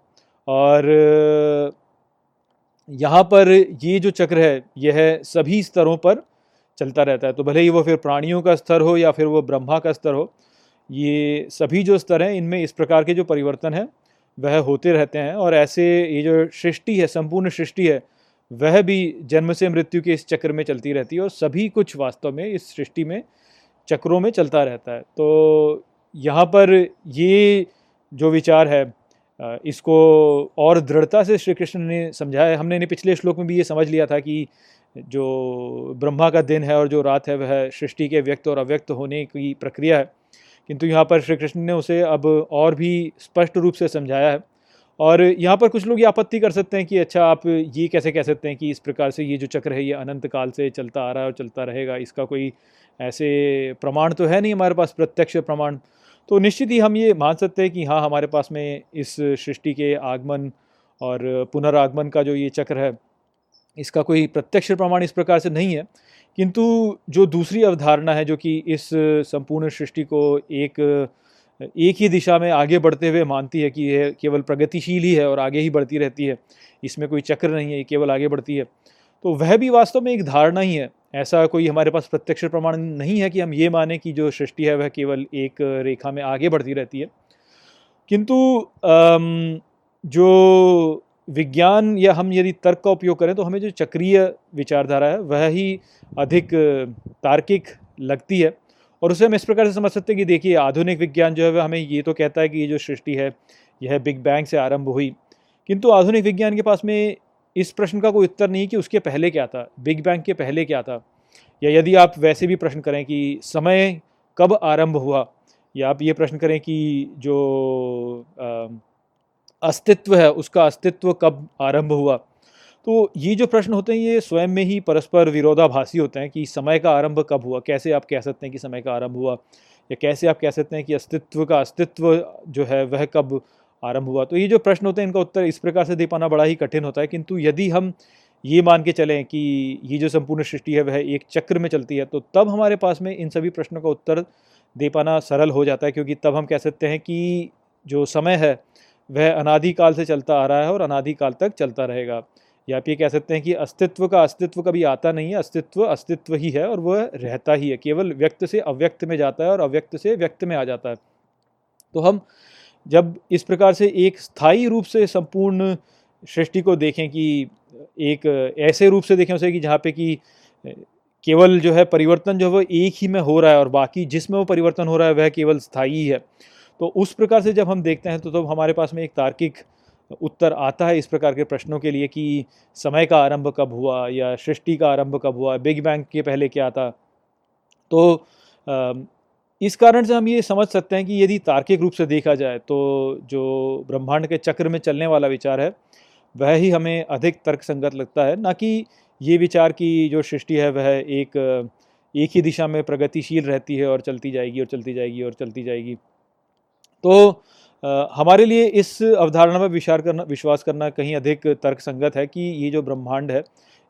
और यहाँ पर ये जो चक्र है, यह सभी स्तरों पर चलता रहता है। तो भले ही वो फिर प्राणियों का स्तर हो या फिर वो ब्रह्मा का स्तर हो, ये सभी जो स्तर हैं, इनमें इस प्रकार के जो परिवर्तन हैं, वह होते रहते हैं और ऐसे ये जो सृष्टि है, संपूर्ण सृष्टि है, वह भी जन्म से मृत्यु के इस चक्र में चलती रहती है और सभी कुछ वास्तव में इस सृष्टि में, चक्रों में चलता रहता है। तो यहाँ पर ये जो विचार है इसको और दृढ़ता से श्री कृष्ण ने समझाया हमने पिछले श्लोक में भी ये समझ लिया था कि जो ब्रह्मा का दिन है और जो रात है, वह सृष्टि के व्यक्त और अव्यक्त होने की प्रक्रिया है। किंतु यहाँ पर श्री कृष्ण ने उसे अब और भी स्पष्ट रूप से समझाया है। और यहाँ पर कुछ लोग ये आपत्ति कर सकते हैं कि अच्छा आप ये कैसे कह सकते हैं कि इस प्रकार से ये जो चक्र है, ये अनंत काल से चलता आ रहा है और चलता रहेगा। इसका कोई ऐसे प्रमाण तो है नहीं हमारे पास, प्रत्यक्ष प्रमाण। तो निश्चित ही हम ये मान सकते हैं कि हाँ हमारे पास में इस सृष्टि के आगमन और पुनरागमन का जो ये चक्र है, इसका कोई प्रत्यक्ष प्रमाण इस प्रकार से नहीं है। किंतु जो दूसरी अवधारणा है, जो कि इस संपूर्ण सृष्टि को एक एक ही दिशा में आगे बढ़ते हुए मानती है कि यह केवल प्रगतिशील ही है और आगे ही बढ़ती रहती है, इसमें कोई चक्र नहीं है, ये केवल आगे बढ़ती है। तो वह भी वास्तव में एक धारणा ही है ऐसा कोई हमारे पास प्रत्यक्ष प्रमाण नहीं है कि हम ये माने कि जो सृष्टि है वह केवल एक रेखा में आगे बढ़ती रहती है। किंतु जो विज्ञान या हम यदि तर्क का उपयोग करें तो हमें जो चक्रीय विचारधारा है, वह ही अधिक तार्किक लगती है। और उसे हम इस प्रकार से समझ सकते हैं कि देखिए, आधुनिक विज्ञान जो है वह हमें ये तो कहता है कि ये जो सृष्टि है, यह बिग बैंग से आरंभ हुई। किंतु आधुनिक विज्ञान के पास में इस प्रश्न का कोई उत्तर नहीं कि उसके पहले क्या था, बिग बैंग के पहले क्या था। या यदि आप वैसे भी प्रश्न करें कि समय कब आरंभ हुआ, या आप ये प्रश्न करें कि जो अस्तित्व है, उसका अस्तित्व कब आरंभ हुआ। तो ये जो प्रश्न होते हैं, ये स्वयं में ही परस्पर विरोधाभासी होते हैं कि समय का आरंभ कब हुआ, कैसे आप कह सकते हैं कि समय का आरंभ हुआ, या कैसे आप कह सकते हैं कि अस्तित्व का अस्तित्व जो है, वह कब आरंभ हुआ। तो ये जो प्रश्न होते हैं, इनका उत्तर इस प्रकार से दे पाना बड़ा ही कठिन होता है, किंतु यदि हम ये मान के चलें कि ये जो संपूर्ण सृष्टि है, वह एक चक्र में चलती है तो तब हमारे पास में इन सभी प्रश्नों का उत्तर दे पाना सरल हो जाता है, क्योंकि तब हम कह सकते हैं कि जो समय है, वह अनादिकाल से चलता आ रहा है और अनादिकाल तक चलता रहेगा। या आप ये कह सकते हैं कि अस्तित्व का अस्तित्व कभी आता नहीं है, अस्तित्व अस्तित्व ही है और वह रहता ही है, केवल व्यक्त से अव्यक्त में जाता है और अव्यक्त से व्यक्त में आ जाता है। तो हम जब इस प्रकार से एक स्थायी रूप से संपूर्ण सृष्टि को देखें कि एक ऐसे रूप से देखें उसे कि जहाँ पे कि केवल जो है परिवर्तन जो है वो एक ही में हो रहा है और बाकी जिसमें वो परिवर्तन हो रहा है वह केवल स्थायी है। तो उस प्रकार से जब हम देखते हैं तो तब तो हमारे पास में एक तार्किक उत्तर आता है इस प्रकार के प्रश्नों के लिए कि समय का आरंभ कब हुआ या सृष्टि का आरंभ कब हुआ, बिग बैंग के पहले क्या था? तो इस कारण से हम ये समझ सकते हैं कि यदि तार्किक रूप से देखा जाए तो जो ब्रह्मांड के चक्र में चलने वाला विचार है वह ही हमें अधिक तर्क संगत लगता है। ना कि ये विचार की जो सृष्टि है वह एक एक ही दिशा में प्रगतिशील रहती है और चलती जाएगी और चलती जाएगी और चलती जाएगी। तो आ, हमारे लिए इस अवधारणा में विचार करना विश्वास करना कहीं अधिक तर्क संगत है कि ये जो ब्रह्मांड है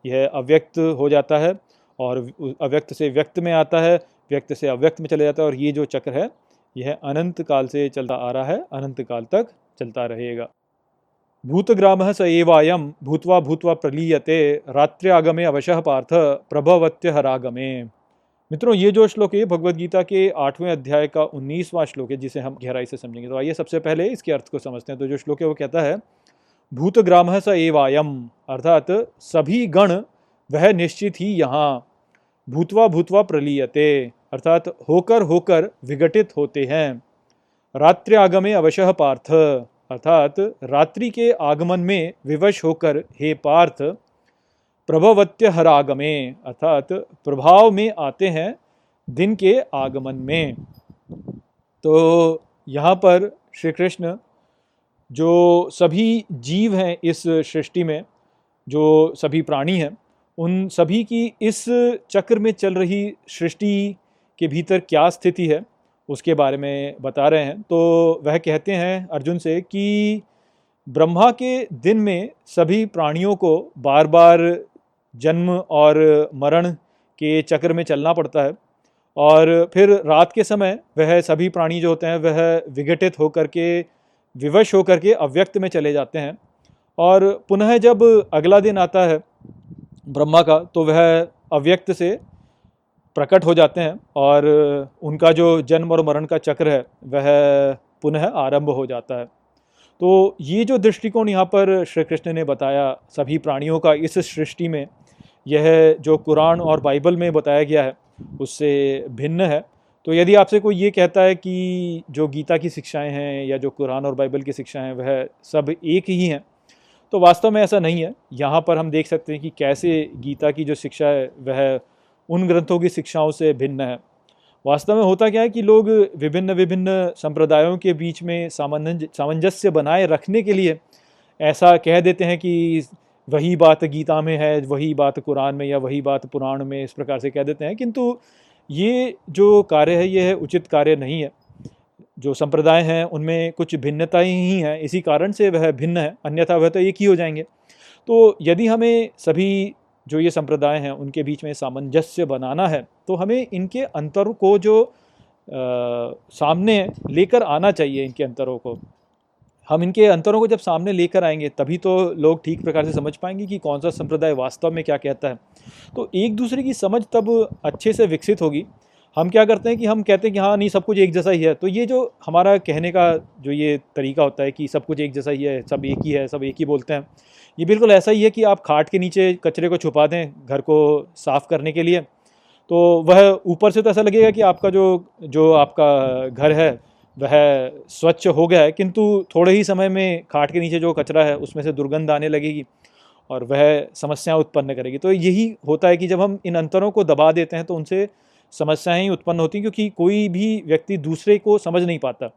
यह अव्यक्त हो जाता है और अव्यक्त से व्यक्त में आता है व्यक्त से अव्यक्त में चले जाता है और ये जो चक्र है, यह अनंत काल से चलता आ रहा है, अनंत काल तक चलता रहेगा। भूतग्राम स एवायम भूतवा भूतवा प्रलीयते रात्र्यागमे अवशः पार्थ, प्रभवत्य हरागमे मित्रों, ये जो श्लोक है भगवत गीता के आठवें अध्याय का उन्नीसवां श्लोक है, जिसे हम गहराई से समझेंगे। तो आइए सबसे पहले इसके अर्थ को समझते हैं। तो जो श्लोक है, वो कहता है, भूतग्राम स एवायम अर्थात सभी गण, वह निश्चित ही यहाँ, भूतवा भूतवा प्रलीयते अर्थात होकर होकर विघटित होते हैं। रात्रि आगमे अवश्य पार्थ। अर्थात रात्रि के आगमन में विवश होकर हे पार्थ, प्रभवत्य हरागमे अर्थात प्रभाव में आते हैं दिन के आगमन में। तो यहाँ पर श्री कृष्ण जो सभी जीव हैं इस सृष्टि में, जो सभी प्राणी हैं, उन सभी की इस चक्र में चल रही सृष्टि के भीतर क्या स्थिति है, उसके बारे में बता रहे हैं। तो वह कहते हैं अर्जुन से कि ब्रह्मा के दिन में सभी प्राणियों को बार बार जन्म और मरण के चक्र में चलना पड़ता है और फिर रात के समय वह सभी प्राणी जो होते हैं वह विघटित होकर के, विवश होकर के अव्यक्त में चले जाते हैं और पुनः जब अगला दिन आता है ब्रह्मा का तो वह अव्यक्त से प्रकट हो जाते हैं और उनका जो जन्म और मरण का चक्र है, वह पुनः आरंभ हो जाता है। तो ये जो दृष्टिकोण यहाँ पर श्री कृष्ण ने बताया सभी प्राणियों का, इस सृष्टि में, यह जो कुरान और बाइबल में बताया गया है, उससे भिन्न है। तो यदि आपसे कोई ये कहता है कि जो गीता की शिक्षाएँ हैं या जो कुरान और बाइबल की शिक्षाएँ हैं, वह सब एक ही हैं तो वास्तव में ऐसा नहीं है। यहाँ पर हम देख सकते हैं कि कैसे गीता की जो शिक्षा है, वह उन ग्रंथों की शिक्षाओं से भिन्न है। वास्तव में होता क्या है कि लोग विभिन्न विभिन्न संप्रदायों के बीच में सामंजस्य बनाए रखने के लिए ऐसा कह देते हैं कि वही बात गीता में है, वही बात कुरान में या वही बात पुराण में इस प्रकार से कह देते हैं। किंतु ये जो कार्य है, ये है उचित कार्य नहीं है। जो संप्रदाय हैं, उनमें कुछ भिन्नताएँ ही हैं। इसी कारण से वह भिन्न है, अन्यथा वह तो एक ही हो जाएँगे। तो यदि हमें सभी जो ये संप्रदाय हैं उनके बीच में सामंजस्य बनाना है तो हमें इनके अंतर को जो आ, सामने लेकर आना चाहिए इनके अंतरों को। हम इनके अंतरों को जब सामने लेकर आएँगे तभी तो लोग ठीक प्रकार से समझ पाएँगे कि कौन सा संप्रदाय वास्तव में क्या कहता है। तो एक दूसरे की समझ तब अच्छे से विकसित होगी। हम क्या करते हैं कि हम कहते हैं कि हाँ नहीं सब कुछ एक जैसा ही है। तो ये जो हमारा कहने का जो ये तरीका होता है कि सब कुछ एक जैसा ही है सब एक ही है सब एक ही बोलते हैं ये बिल्कुल ऐसा ही है कि आप खाट के नीचे कचरे को छुपा दें घर को साफ़ करने के लिए। तो वह ऊपर से तो ऐसा लगेगा कि आपका जो जो आपका घर है, वह स्वच्छ हो गया है, किंतु थोड़े ही समय में खाट के नीचे जो कचरा है, उसमें से दुर्गंध आने लगेगी और वह समस्याएँ उत्पन्न करेगी। तो यही होता है कि जब हम इन अंतरों को दबा देते हैं तो उनसे समस्याएँ ही उत्पन्न होती हैं, क्योंकि कोई भी व्यक्ति दूसरे को समझ नहीं पाता।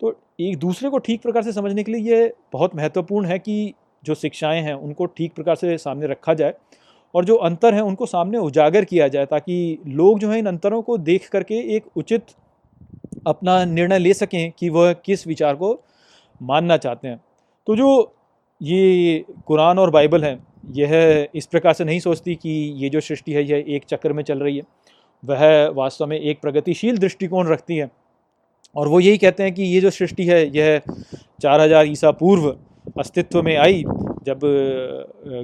तो एक दूसरे को ठीक प्रकार से समझने के लिए ये बहुत महत्वपूर्ण है कि जो शिक्षाएँ हैं, उनको ठीक प्रकार से सामने रखा जाए और जो अंतर हैं, उनको सामने उजागर किया जाए ताकि लोग जो हैं, इन अंतरों को देख करके एक उचित अपना निर्णय ले सकें कि वह किस विचार को मानना चाहते हैं। तो जो ये कुरान और बाइबल है, यह इस प्रकार से नहीं सोचती कि ये जो सृष्टि है, यह एक चक्कर में चल रही है। वह वास्तव में एक प्रगतिशील दृष्टिकोण रखती है और वो यही कहते हैं कि ये जो सृष्टि है, यह चार हज़ार ईसा पूर्व अस्तित्व में आई जब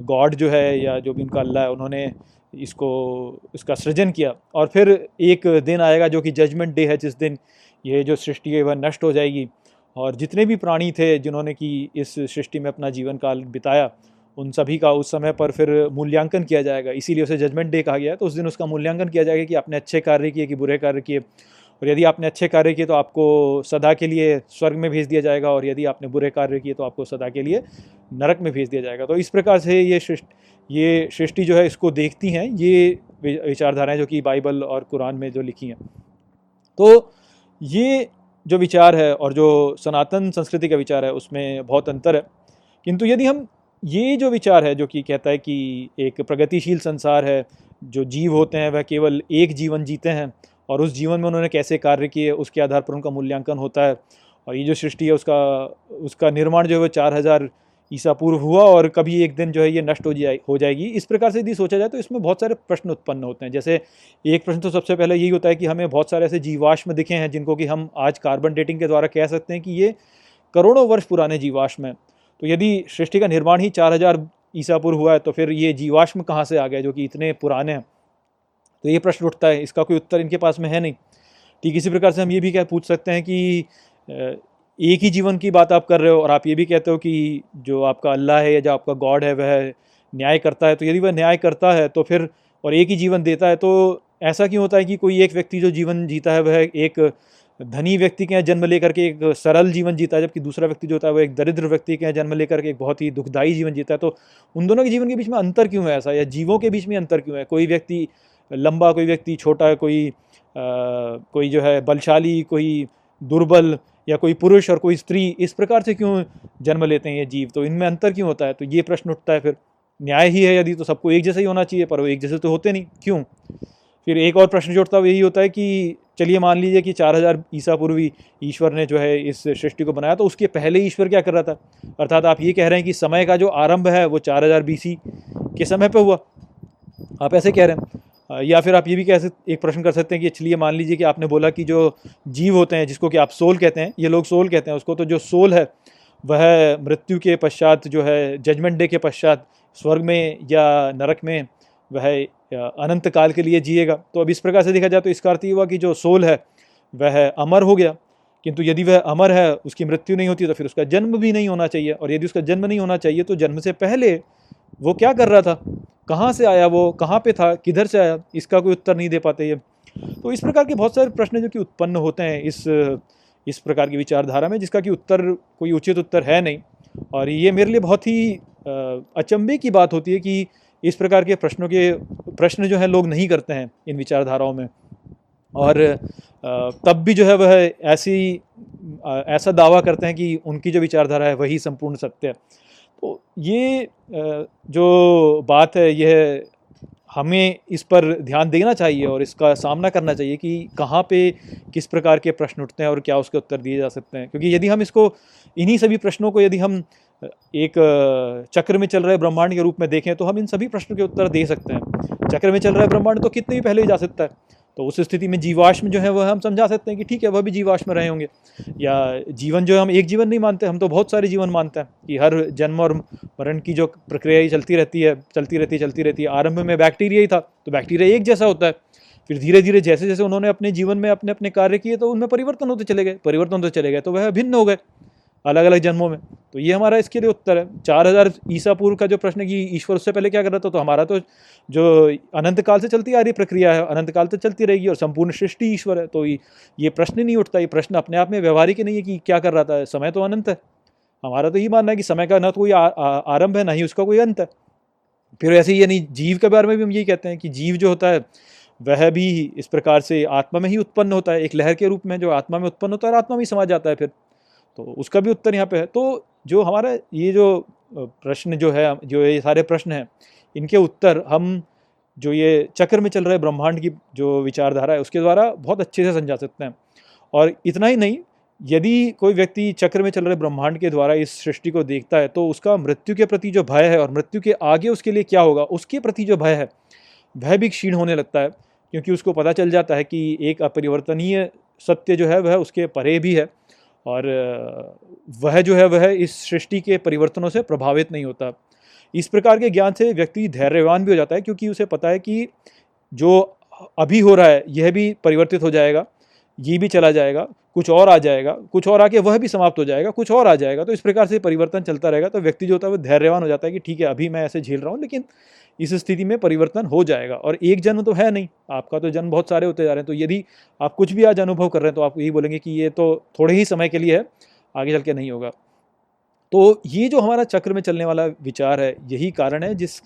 गॉड जो है या जो भी उनका अल्लाह है, उन्होंने इसको, इसका सृजन किया। और फिर एक दिन आएगा जो कि जजमेंट डे है, जिस दिन ये जो सृष्टि है, वह नष्ट हो जाएगी। और जितने भी प्राणी थे जिन्होंने कि इस सृष्टि में अपना जीवन काल बिताया, उन सभी का उस समय पर फिर मूल्यांकन किया जाएगा। इसीलिए उसे जजमेंट डे कहा गया तो उस दिन उसका मूल्यांकन किया जाएगा कि आपने अच्छे कार्य किए कि बुरे कार्य किए। और यदि आपने अच्छे कार्य किए तो आपको सदा के लिए स्वर्ग में भेज दिया जाएगा और यदि आपने बुरे कार्य किए तो आपको सदा के लिए नरक में भेज दिया जाएगा। तो इस प्रकार से ये सृष्टि ये सृष्टि जो है इसको देखती हैं, ये विचारधाराएँ जो कि बाइबल और कुरान में जो लिखी हैं। तो ये जो विचार है और जो सनातन संस्कृति का विचार है उसमें बहुत अंतर है। किंतु यदि हम ये जो विचार है जो कि कहता है कि एक प्रगतिशील संसार है, जो जीव होते हैं वह केवल एक जीवन जीते हैं और उस जीवन में उन्होंने कैसे कार्य किए, उसके आधार पर उनका मूल्यांकन होता है। और ये जो सृष्टि है, उसका उसका निर्माण जो है वो चार हज़ार ईसा पूर्व हुआ और कभी एक दिन जो है ये नष्ट हो जाए, हो जाएगी। इस प्रकार से यदि सोचा जाए तो इसमें बहुत सारे प्रश्न उत्पन्न होते हैं। जैसे एक प्रश्न तो सबसे पहले यही होता है कि हमें बहुत सारे ऐसे जीवाश्म दिखे हैं जिनको कि हम आज कार्बन डेटिंग के द्वारा कह सकते हैं कि ये करोड़ों वर्ष पुराने जीवाश्म हैं। तो यदि सृष्टि का निर्माण ही चार हज़ार पूर्व हुआ है तो फिर ये जीवाश्म कहाँ से आ गए जो कि इतने पुराने हैं? तो ये प्रश्न उठता है, इसका कोई उत्तर इनके पास में है नहीं। ठीक, इसी प्रकार से हम ये भी क्या पूछ सकते हैं कि एक ही जीवन की बात आप कर रहे हो और आप ये भी कहते हो कि जो आपका अल्लाह है या जो आपका गॉड है, वह न्याय करता है तो यदि वह न्याय करता है तो फिर और एक ही जीवन देता है तो ऐसा क्यों होता है कि कोई एक व्यक्ति जो जीवन जीता है, वह एक धनी व्यक्ति के यहाँ जन्म लेकर के एक सरल जीवन जीता है, जबकि दूसरा व्यक्ति जो होता है वो एक दरिद्र व्यक्ति के यहाँ जन्म लेकर के एक बहुत ही दुखदायी जीवन जीता है। तो उन दोनों के जीवन के बीच में अंतर क्यों है ऐसा, या जीवों के बीच में अंतर क्यों है? कोई व्यक्ति लंबा कोई व्यक्ति छोटा कोई आ, कोई जो है बलशाली कोई दुर्बल या कोई पुरुष और कोई स्त्री इस प्रकार से क्यों जन्म लेते हैं ये जीव? तो इनमें अंतर क्यों होता है? तो ये प्रश्न उठता है फिर न्याय ही है यदि तो सबको एक जैसा ही होना चाहिए पर वो एक जैसे तो होते नहीं। क्यों? फिर एक और प्रश्न जो उठता है यही होता है कि चलिए मान लीजिए कि चार हज़ार ईसा पूर्वी ईश्वर ने जो है इस सृष्टि को बनाया तो उसके पहले ईश्वर क्या कर रहा था? अर्थात आप ये कह रहे हैं कि समय का जो आरंभ है वो चार हज़ार बीसी के समय पर हुआ। आप ऐसे कह रहे हैं। या फिर आप ये भी कह सकते एक प्रश्न कर सकते हैं कि चलिए मान लीजिए कि आपने बोला कि जो जीव होते हैं, जिसको कि आप सोल कहते हैं, ये लोग सोल कहते हैं, उसको तो जो सोल है, वह मृत्यु के पश्चात जो है, जजमेंट डे के पश्चात स्वर्ग में या नरक में वह अनंत काल के लिए जिएगा। तो अब इस प्रकार से देखा जाए तो इसका अर्थ ये हुआ कि जो सोल है, वह अमर हो गया। किंतु यदि वह अमर है, उसकी मृत्यु नहीं होती तो फिर उसका जन्म भी नहीं होना चाहिए। और यदि उसका जन्म नहीं होना चाहिए तो जन्म से पहले वो क्या कर रहा था? कहाँ से आया वो? कहाँ पे था? किधर से आया? इसका कोई उत्तर नहीं दे पाते ये। तो इस प्रकार के बहुत सारे प्रश्न जो कि उत्पन्न होते हैं इस इस प्रकार की विचारधारा में, जिसका कि उत्तर, कोई उचित उत्तर है नहीं। और ये मेरे लिए बहुत ही अचंभे की बात होती है कि इस प्रकार के प्रश्नों के, प्रश्न जो है लोग नहीं करते हैं इन विचारधाराओं में। और तब भी जो है वह ऐसी ऐसा दावा करते हैं कि उनकी जो विचारधारा है वही संपूर्ण सत्य है। तो ये जो बात है, यह हमें इस पर ध्यान देना चाहिए और इसका सामना करना चाहिए कि कहाँ पे किस प्रकार के प्रश्न उठते हैं और क्या उसके उत्तर दिए जा सकते हैं। क्योंकि यदि हम इसको, इन्हीं सभी प्रश्नों को यदि हम एक चक्र में चल रहे ब्रह्मांड के रूप में देखें तो हम इन सभी प्रश्नों के उत्तर दे सकते हैं। चक्र में चल रहा है ब्रह्मांड तो कितने भी पहले ही जा सकता है। तो उस स्थिति में जीवाश्म जो है वह हम समझा सकते हैं कि ठीक है, वह भी जीवाश्म रहे होंगे। या जीवन जो है हम एक जीवन नहीं मानते, हम तो बहुत सारे जीवन मानते हैं कि हर जन्म और मरण की जो प्रक्रिया ही चलती रहती है, चलती रहती है, चलती रहती है। आरंभ में बैक्टीरिया ही था तो बैक्टीरिया एक जैसा होता है। फिर धीरे धीरे जैसे जैसे उन्होंने अपने जीवन में अपने अपने कार्य किए तो उनमें परिवर्तन होते चले गए, परिवर्तन होते चले गए तो वह भिन्न हो गए। अलग अलग जन्मों में। तो ये हमारा इसके लिए उत्तर है। चार हज़ार ईसा पूर्व का जो प्रश्न कि ईश्वर उससे पहले क्या कर रहा था तो हमारा तो जो अनंत काल से चलती आ रही प्रक्रिया है अनंत काल तक चलती रहेगी और संपूर्ण सृष्टि ईश्वर है तो ये प्रश्न नहीं उठता। ये प्रश्न अपने आप में व्यवहारिक ही नहीं है कि क्या कर रहा था। समय तो अनंत है। हमारा तो ये मानना है कि समय का न तो कोई आरंभ है, ना ही उसका कोई अंत है। फिर ऐसे ही यानी जीव के बारे में भी हम यही कहते हैं कि जीव जो होता है, वह भी इस प्रकार से आत्मा में ही उत्पन्न होता है। एक लहर के रूप में जो आत्मा में उत्पन्न होता है और आत्मा में ही समा जाता है फिर। तो उसका भी उत्तर यहाँ पे है। तो जो हमारा ये जो प्रश्न जो है, जो ये सारे प्रश्न हैं, इनके उत्तर हम जो ये चक्र में चल रहे ब्रह्मांड की जो विचारधारा है, उसके द्वारा बहुत अच्छे से समझा सकते हैं। और इतना ही नहीं, यदि कोई व्यक्ति चक्र में चल रहे ब्रह्मांड के द्वारा इस सृष्टि को देखता है तो उसका मृत्यु के प्रति जो भय है और मृत्यु के आगे उसके लिए क्या होगा, उसके प्रति जो भय है, वह भी क्षीण होने लगता है। क्योंकि उसको पता चल जाता है कि एक अपरिवर्तनीय सत्य जो है, वह उसके परे भी है। और वह जो है, वह इस सृष्टि के परिवर्तनों से प्रभावित नहीं होता। इस प्रकार के ज्ञान से व्यक्ति धैर्यवान भी हो जाता है, क्योंकि उसे पता है कि जो अभी हो रहा है, यह भी परिवर्तित हो जाएगा। ये भी चला जाएगा, कुछ और आ जाएगा, कुछ और आके वह भी समाप्त हो जाएगा, कुछ और आ जाएगा। तो इस प्रकार से परिवर्तन चलता रहेगा। तो व्यक्ति जो होता है वो धैर्यवान हो जाता है कि ठीक है, अभी मैं ऐसे झेल रहा हूँ, लेकिन इस स्थिति में परिवर्तन हो जाएगा। और एक जन्म तो है नहीं। आपका तो जन्म बहुत सारे होते जा रहे हैं। तो यदि आप कुछ भी आज अनुभव कर रहे हैं तो आप यही बोलेंगे कि ये तो थोड़े ही समय के लिए है, आगे चल के नहीं होगा। तो ये जो हमारा चक्र में चलने वाला विचार है, यही कारण है जिस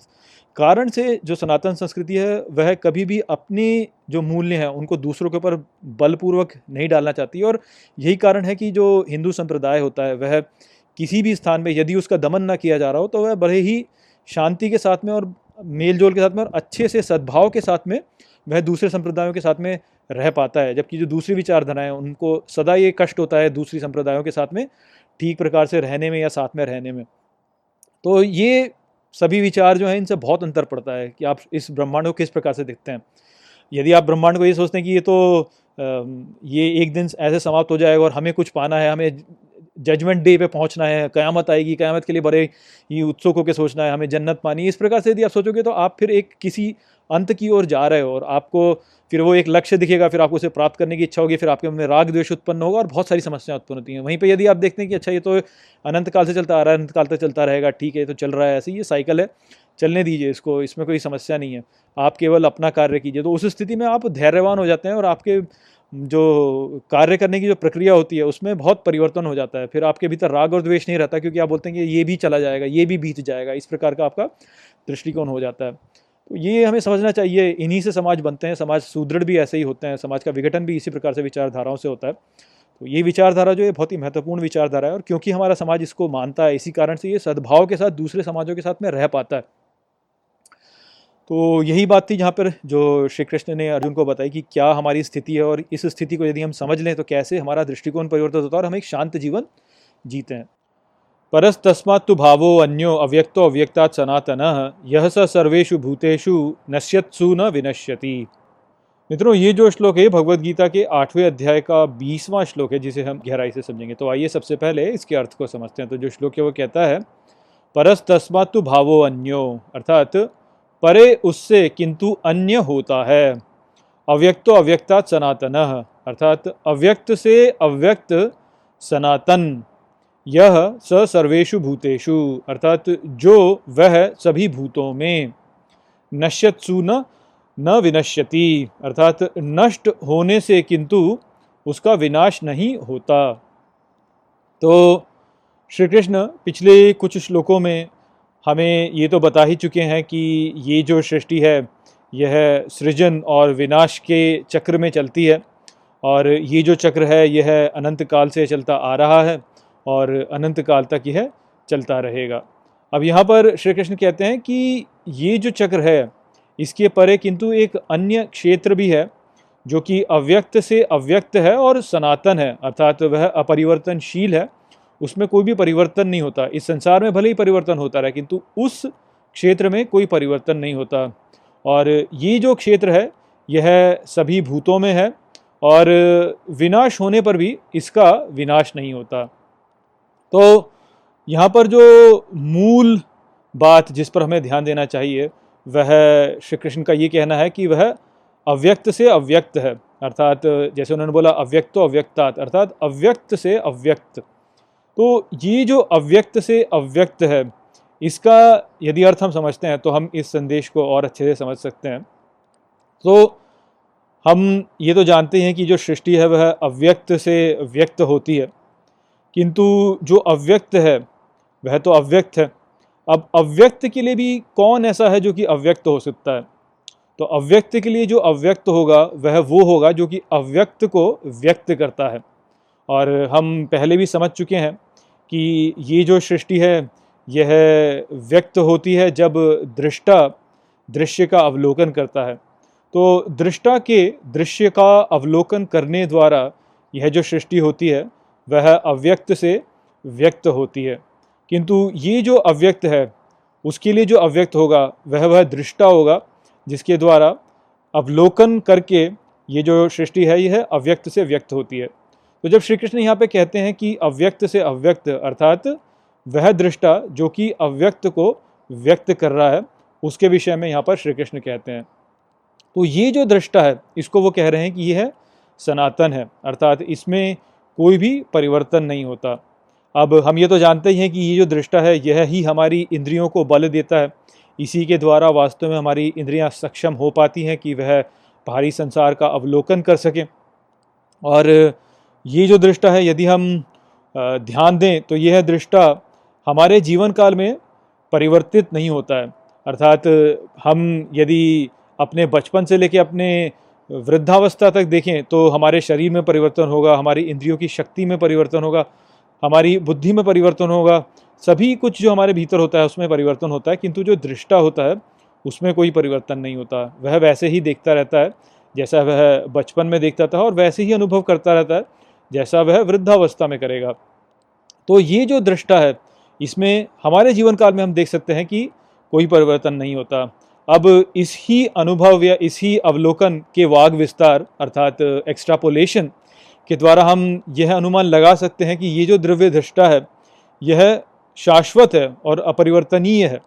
कारण से जो सनातन संस्कृति है, वह कभी भी अपने जो मूल्य हैं, उनको दूसरों के ऊपर बलपूर्वक नहीं डालना चाहती और यही कारण है कि जो हिंदू संप्रदाय होता है, वह किसी भी स्थान में यदि उसका दमन ना किया जा रहा हो तो वह बड़े ही शांति के साथ में और मेल जोल के साथ में और अच्छे से सद्भाव के साथ में वह दूसरे संप्रदायों के साथ में रह पाता है। जबकि जो दूसरी विचारधाराएँ उनको सदा ये कष्ट होता है दूसरी संप्रदायों के साथ में ठीक प्रकार से रहने में या साथ में रहने में। तो ये सभी विचार जो है, इनसे बहुत अंतर पड़ता है कि आप इस ब्रह्मांड को किस प्रकार से देखते हैं। यदि आप ब्रह्मांड को ये सोचते हैं कि ये तो ये एक दिन ऐसे समाप्त हो जाएगा और हमें कुछ पाना है, हमें जजमेंट डे पे पहुँचना है, क़यामत आएगी, क़यामत के लिए बड़े ही उत्सुक होकर सोचना है, हमें जन्नत पानी इस प्रकार से यदि आप सोचोगे तो आप फिर एक किसी अंत की ओर जा रहे हो और आपको फिर वो एक लक्ष्य दिखेगा, फिर आपको उसे प्राप्त करने की इच्छा होगी, फिर आपके मन में राग द्वेष उत्पन्न होगा और बहुत सारी समस्याएँ उत्पन्न होती हैं। वहीं पे यदि आप देखते हैं कि अच्छा ये तो अनंत काल से चलता आ रहा है अनंत काल तक चलता रहेगा, ठीक है तो चल रहा है, ऐसे ये साइकिल है, चलने दीजिए इसको, इसमें कोई समस्या नहीं है। आप केवल अपना कार्य कीजिए। तो उस स्थिति में आप धैर्यवान हो जाते हैं और आपके जो कार्य करने की जो प्रक्रिया होती है, उसमें बहुत परिवर्तन हो जाता है। फिर आपके भीतर राग और द्वेष नहीं रहता, क्योंकि आप बोलते हैं कि ये भी चला जाएगा, ये भी बीत जाएगा, इस प्रकार का आपका दृष्टिकोण हो जाता है। तो ये हमें समझना चाहिए, इन्हीं से समाज बनते हैं, समाज सुदृढ़ भी ऐसे ही होते हैं, समाज का विघटन भी इसी प्रकार से विचारधाराओं से होता है। तो ये विचारधारा जो है, बहुत ही महत्वपूर्ण विचारधारा है, और क्योंकि हमारा समाज इसको मानता है, इसी कारण से ये सद्भाव के साथ दूसरे समाजों के साथ में रह पाता है। तो यही बात थी जहाँ पर जो श्री कृष्ण ने अर्जुन को बताई कि क्या हमारी स्थिति है और इस स्थिति को यदि हम समझ लें तो कैसे हमारा दृष्टिकोण परिवर्तित होता है और हम एक शांत जीवन जीते हैं। परस तस्मात् तो भावो अन्यो अव्यक्तो अव्यक्ता सनातन यह स सर्वेशु भूतेषु नश्यत्सु न विनश्यति। मित्रों, ये जो श्लोक है भगवत गीता के आठवें अध्याय का बीसवां श्लोक है, जिसे हम गहराई से समझेंगे। तो आइए सबसे पहले इसके अर्थ को समझते हैं। तो जो श्लोक है, वो कहता है परस तस्मात् तो भावो अन्यो, अर्थात परे उससे किंतु अन्य होता है। अव्यक्तो अव्यक्ता सनातन, अर्थात अव्यक्त से अव्यक्त सनातन। यह स सर्वेशु भूतेषु, अर्थात जो वह सभी भूतों में। नश्यत्सु न न विनश्यति, अर्थात नष्ट होने से किंतु उसका विनाश नहीं होता। तो श्री कृष्ण पिछले कुछ श्लोकों में हमें ये तो बता ही चुके हैं कि ये जो सृष्टि है, यह सृजन और विनाश के चक्र में चलती है और ये जो चक्र है, यह अनंत काल से चलता आ रहा है और अनंत काल तक यह चलता रहेगा। अब यहाँ पर श्री कृष्ण कहते हैं कि ये जो चक्र है, इसके परे किंतु एक अन्य क्षेत्र भी है, जो कि अव्यक्त से अव्यक्त है और सनातन है, अर्थात वह अपरिवर्तनशील है। उसमें कोई भी परिवर्तन नहीं होता। इस संसार में भले ही परिवर्तन होता रहे, किंतु उस क्षेत्र में कोई परिवर्तन नहीं होता। और ये जो क्षेत्र है, यह सभी भूतों में है और विनाश होने पर भी इसका विनाश नहीं होता। तो यहाँ पर जो मूल बात जिस पर हमें ध्यान देना चाहिए, वह श्री कृष्ण का ये कहना है कि वह अव्यक्त से अव्यक्त है। अर्थात जैसे उन्होंने बोला, अव्यक्त अव्यक्तात्, अर्थात अव्यक्त से अव्यक्त। तो ये जो अव्यक्त से अव्यक्त है, इसका यदि अर्थ हम समझते हैं तो हम इस संदेश को और अच्छे से समझ सकते हैं। तो हम ये तो जानते हैं कि जो सृष्टि है, वह अव्यक्त से व्यक्त होती है। किंतु जो अव्यक्त है, वह तो अव्यक्त है। अब अव्यक्त के लिए भी कौन ऐसा है जो कि अव्यक्त हो सकता है? तो अव्यक्त के लिए जो अव्यक्त होगा, वह वो होगा जो कि अव्यक्त को व्यक्त करता है। और हम पहले भी समझ चुके हैं कि ये जो सृष्टि है, यह व्यक्त होती है जब दृष्टा दृश्य का अवलोकन करता है। तो दृष्टा के दृश्य का अवलोकन करने द्वारा यह जो सृष्टि होती है, वह अव्यक्त से व्यक्त होती है। किंतु ये जो अव्यक्त है, उसके लिए जो अव्यक्त होगा, वह वह दृष्टा होगा, जिसके द्वारा अवलोकन करके ये जो सृष्टि है, यह अव्यक्त से व्यक्त होती है। तो जब श्री कृष्ण यहाँ पे कहते हैं कि अव्यक्त से अव्यक्त, अर्थात वह दृष्टा जो कि अव्यक्त को व्यक्त कर रहा है, उसके विषय में यहाँ पर श्री कृष्ण कहते हैं। तो ये जो दृष्टा है, इसको वो कह रहे हैं कि यह सनातन है, अर्थात इसमें कोई भी परिवर्तन नहीं होता। अब हम ये तो जानते ही हैं कि ये जो दृष्टा है, यह ही हमारी इंद्रियों को बल देता है। इसी के द्वारा वास्तव में हमारी इंद्रियाँ सक्षम हो पाती हैं कि वह भारी संसार का अवलोकन कर सकें। और ये जो दृष्टा है, यदि हम ध्यान दें तो यह दृष्टा हमारे जीवन काल में परिवर्तित नहीं होता है। अर्थात, हम यदि अपने बचपन से लेकर अपने वृद्धावस्था तक देखें तो हमारे शरीर में परिवर्तन होगा, हमारी इंद्रियों की शक्ति में परिवर्तन होगा, हमारी बुद्धि में परिवर्तन होगा, सभी कुछ जो हमारे भीतर होता है, उसमें परिवर्तन होता है, किंतु जो दृष्टा होता है, उसमें कोई परिवर्तन नहीं होता। वह वैसे ही देखता रहता है, जैसा वह बचपन में देखता था और वैसे ही अनुभव करता रहता है। जैसा वह वृद्धावस्था में करेगा। तो ये जो दृष्टा है, इसमें हमारे जीवन काल में हम देख सकते हैं कि कोई परिवर्तन नहीं होता। अब इस ही अनुभव या इस ही अवलोकन के वाग विस्तार अर्थात एक्स्ट्रापोलेशन के द्वारा हम यह अनुमान लगा सकते हैं कि ये जो द्रव्य दृष्टा है, यह शाश्वत है और अपरिवर्तनीय है,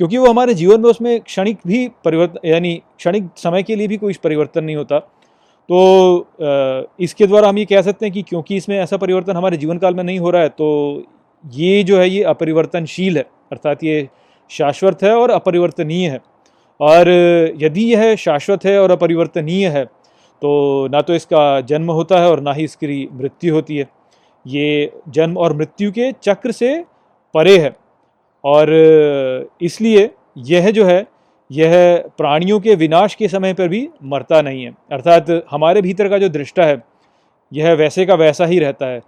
क्योंकि वो हमारे जीवन में उसमें क्षणिक भी परिवर्तन यानी क्षणिक समय के लिए भी कोई परिवर्तन नहीं होता। तो इसके द्वारा हम ये कह सकते हैं कि क्योंकि इसमें ऐसा परिवर्तन हमारे जीवन काल में नहीं हो रहा है तो ये जो है, ये अपरिवर्तनशील है, अर्थात ये शाश्वत है और अपरिवर्तनीय है। और यदि यह शाश्वत है और अपरिवर्तनीय है तो ना तो इसका जन्म होता है और ना ही इसकी मृत्यु होती है। ये जन्म और मृत्यु के चक्र से परे है। और इसलिए यह जो है यह प्राणियों के विनाश के समय पर भी मरता नहीं है। अर्थात हमारे भीतर का जो दृष्टा है, यह वैसे का वैसा ही रहता है।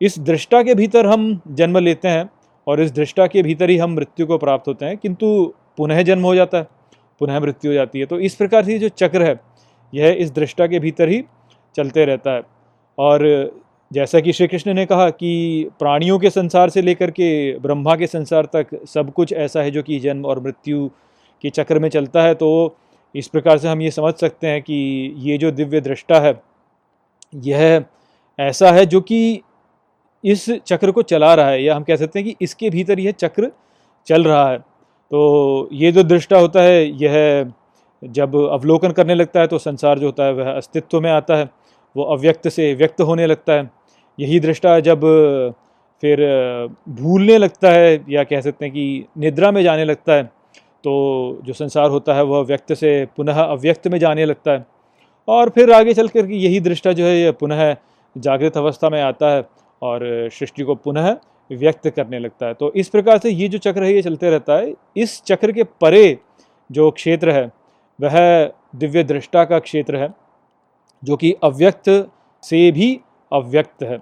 इस दृष्टा के भीतर हम जन्म लेते हैं और इस दृष्टा के भीतर ही हम मृत्यु को प्राप्त होते हैं, किंतु पुनः जन्म हो जाता है, पुनः मृत्यु हो जाती है। तो इस प्रकार से जो चक्र है, यह इस दृष्टा के भीतर ही चलते रहता है। और जैसा कि श्री कृष्ण ने कहा कि प्राणियों के संसार से लेकर के ब्रह्मा के संसार तक सब कुछ ऐसा है जो कि जन्म और मृत्यु के चक्र में चलता है तो इस प्रकार से हम ये समझ सकते हैं कि ये जो दिव्य दृष्टा है, यह ऐसा है जो कि इस चक्र को चला रहा है, या हम कह सकते हैं कि इसके भीतर यह चक्र चल रहा है। तो ये जो दृष्टा होता है, यह जब अवलोकन करने लगता है तो संसार जो होता है, वह अस्तित्व में आता है, वो अव्यक्त से व्यक्त होने लगता है। यही दृष्टा जब फिर भूलने लगता है, या कह सकते हैं कि निद्रा में जाने लगता है तो जो संसार होता है वह व्यक्त से पुनः अव्यक्त में जाने लगता है। और फिर आगे चल कर यही दृष्टा जो है यह पुनः जागृत अवस्था में आता है और सृष्टि को पुनः व्यक्त करने लगता है। तो इस प्रकार से ये जो चक्र है ये चलते रहता है। इस चक्र के परे जो क्षेत्र है, वह दिव्य दृष्टा का क्षेत्र है, जो कि अव्यक्त से भी अव्यक्त है।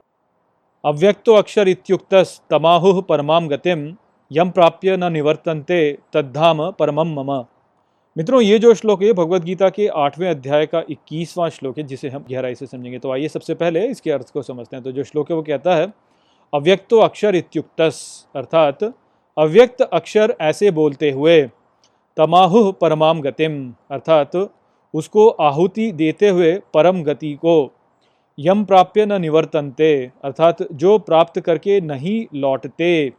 अव्यक्तो अक्षर इत्युक्त तमाहु परमाम गतिम। यम प्राप्य न निवर्तनते, तद्धाम परमम मम। मित्रों, ये जो श्लोक है भगवत गीता के आठवें अध्याय का इक्कीसवां श्लोक है, जिसे हम गहराई से समझेंगे। तो आइए सबसे पहले इसके अर्थ को समझते हैं। तो जो श्लोक है, वो कहता है, अव्यक्तो अक्षर इत्युक्त अर्थात, अव्यक्त अक्षर ऐसे बोलते हुए, तमाहु परमाम गतिम अर्थात, उसको आहुति देते हुए परम गति को यम प्राप्य न निवर्तनते अर्थात, जो प्राप्त करके नहीं लौटते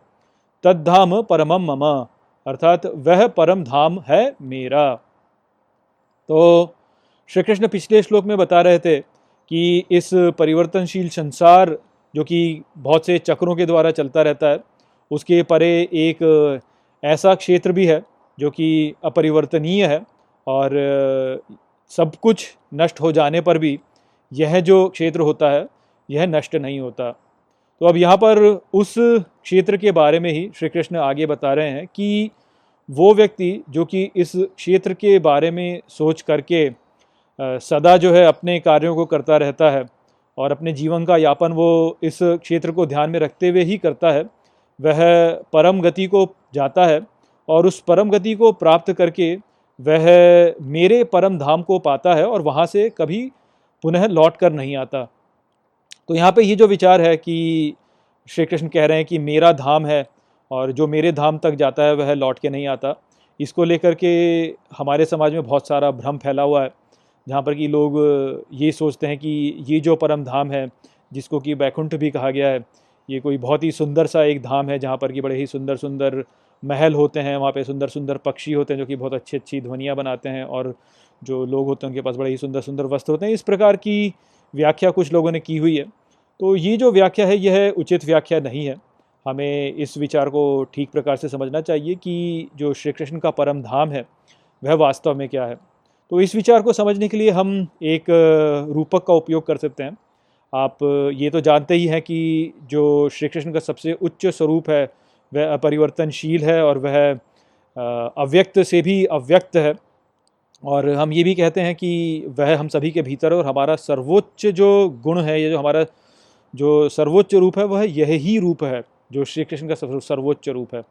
तद्धाम परमम मम। अर्थात, वह परम धाम है मेरा। तो श्री कृष्ण पिछले श्लोक में बता रहे थे कि इस परिवर्तनशील संसार, जो कि बहुत से चक्रों के द्वारा चलता रहता है, उसके परे एक ऐसा क्षेत्र भी है, जो कि अपरिवर्तनीय है और सब कुछ नष्ट हो जाने पर भी यह जो क्षेत्र होता है, यह नष्ट नहीं होता। तो अब यहाँ पर उस क्षेत्र के बारे में ही श्री कृष्ण आगे बता रहे हैं कि वो व्यक्ति जो कि इस क्षेत्र के बारे में सोच करके सदा जो है अपने कार्यों को करता रहता है और अपने जीवन का यापन वो इस क्षेत्र को ध्यान में रखते हुए ही करता है, वह परम गति को जाता है और उस परम गति को प्राप्त करके वह मेरे परम धाम को पाता है और वहाँ से कभी पुनः लौट कर नहीं आता। तो यहाँ पे ये जो विचार है कि श्री कृष्ण कह रहे हैं कि मेरा धाम है और जो मेरे धाम तक जाता है वह लौट के नहीं आता। इसको लेकर के हमारे समाज में बहुत सारा भ्रम फैला हुआ है, जहाँ पर कि लोग ये सोचते हैं कि ये जो परम धाम है, जिसको कि बैकुंठ भी कहा गया है, ये कोई बहुत ही सुंदर सा एक धाम है, जहाँ पर कि बड़े ही सुंदर सुंदर महल होते हैं, वहाँ पे सुंदर सुंदर पक्षी होते हैं, जो कि बहुत अच्छी अच्छी ध्वनियाँ बनाते हैं और जो लोग होते हैं उनके पास बड़े ही सुंदर सुंदर वस्त्र होते हैं। इस प्रकार की व्याख्या कुछ लोगों ने की हुई है। तो ये जो व्याख्या है, यह उचित व्याख्या नहीं है। हमें इस विचार को ठीक प्रकार से समझना चाहिए कि जो श्री कृष्ण का परम धाम है, वह वास्तव में क्या है। तो इस विचार को समझने के लिए हम एक रूपक का उपयोग कर सकते हैं। आप ये तो जानते ही हैं कि जो श्री कृष्ण का सबसे उच्च स्वरूप है, वह अपरिवर्तनशील है और वह अव्यक्त से भी अव्यक्त है। और हम ये भी कहते हैं कि वह हम सभी के भीतर और हमारा सर्वोच्च जो गुण है, ये जो हमारा जो सर्वोच्च रूप है, वह यह ही रूप है जो श्री कृष्ण का सर्वोच्च रूप है।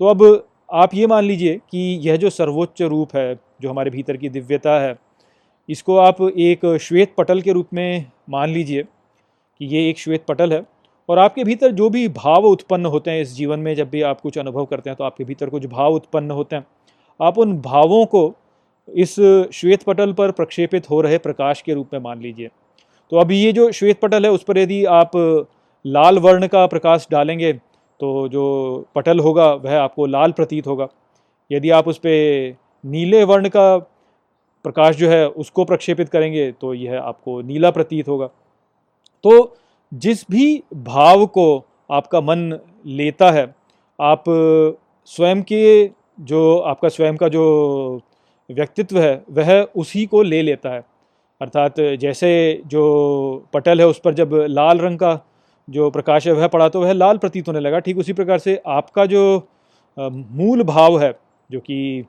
तो अब आप ये मान लीजिए कि यह जो सर्वोच्च रूप है, जो हमारे भीतर की दिव्यता है, इसको आप एक श्वेत पटल के रूप में मान लीजिए कि ये एक श्वेत पटल है और आपके भीतर जो भी भाव उत्पन्न होते हैं इस जीवन में, जब भी आप कुछ अनुभव करते हैं तो आपके भीतर कुछ भाव उत्पन्न होते हैं। आप उन भावों को इस श्वेत पटल पर प्रक्षेपित हो रहे प्रकाश के रूप में मान लीजिए। तो अभी ये जो श्वेत पटल है, उस पर यदि आप लाल वर्ण का प्रकाश डालेंगे तो जो पटल होगा, वह आपको लाल प्रतीत होगा। यदि आप उस पर नीले वर्ण का प्रकाश जो है, उसको प्रक्षेपित करेंगे तो यह आपको नीला प्रतीत होगा। तो जिस भी भाव को आपका मन लेता है, आप स्वयं के जो, आपका स्वयं का जो व्यक्तित्व है, वह उसी को ले लेता है। अर्थात जैसे जो पटल है उस पर जब लाल रंग का जो प्रकाश है वह पड़ा तो वह लाल प्रतीत होने लगा। ठीक उसी प्रकार से आपका जो मूल भाव है, जो कि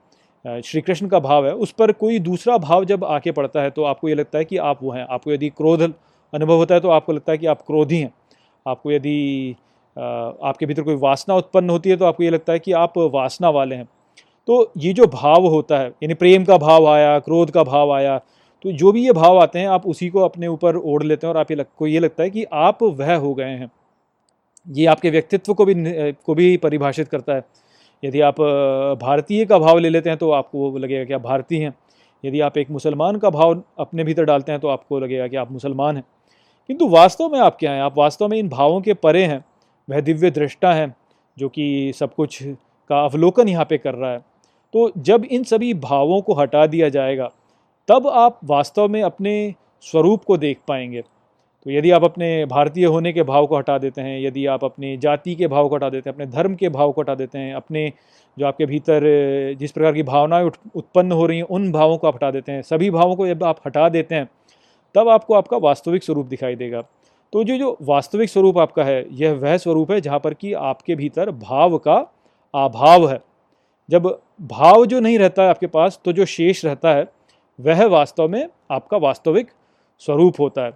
श्री कृष्ण का भाव है, उस पर कोई दूसरा भाव जब आके पड़ता है तो आपको ये लगता है कि आप वो हैं। आपको यदि क्रोध अनुभव होता है तो आपको लगता है कि आप क्रोधी हैं। आपको यदि आपके भीतर कोई वासना उत्पन्न होती है तो आपको ये लगता है कि आप वासना वाले हैं। तो ये जो भाव होता है, यानी प्रेम का भाव आया, क्रोध का भाव आया तो जो भी ये भाव आते हैं आप उसी को अपने ऊपर ओढ़ लेते हैं और आप ये लग, को ये लगता है कि आप वह हो गए हैं। ये आपके व्यक्तित्व को भी को भी परिभाषित करता है। यदि आप भारतीय का भाव ले लेते हैं तो आपको वो लगेगा कि आप भारतीय हैं। यदि आप एक मुसलमान का भाव अपने भीतर डालते हैं तो आपको लगेगा कि आप मुसलमान हैं। किंतु वास्तव में आप क्या हैं? आप वास्तव में इन भावों के परे हैं। वह दिव्य दृष्टा है जो कि सब कुछ का अवलोकन यहाँ पे कर रहा है। तो जब इन सभी भावों को हटा दिया जाएगा तब आप वास्तव में अपने स्वरूप को देख पाएँगे। तो यदि आप अपने भारतीय होने के भाव को हटा देते हैं, यदि आप अपने जाति के भाव को हटा देते हैं, अपने धर्म के भाव को हटा देते हैं, अपने जो आपके भीतर, जिस प्रकार की भावनाएँ उत्पन्न हो रही हैं, उन भावों को आप हटा देते हैं। सभी भावों को जब आप हटा देते हैं, तब आपको आपका वास्तविक स्वरूप दिखाई देगा। तो जो जो वास्तविक स्वरूप आपका है, यह वह स्वरूप है जहाँ पर कि आपके भीतर भाव का अभाव है। जब भाव जो नहीं रहता है आपके पास तो जो शेष रहता है वह वास्तव में आपका वास्तविक स्वरूप होता है।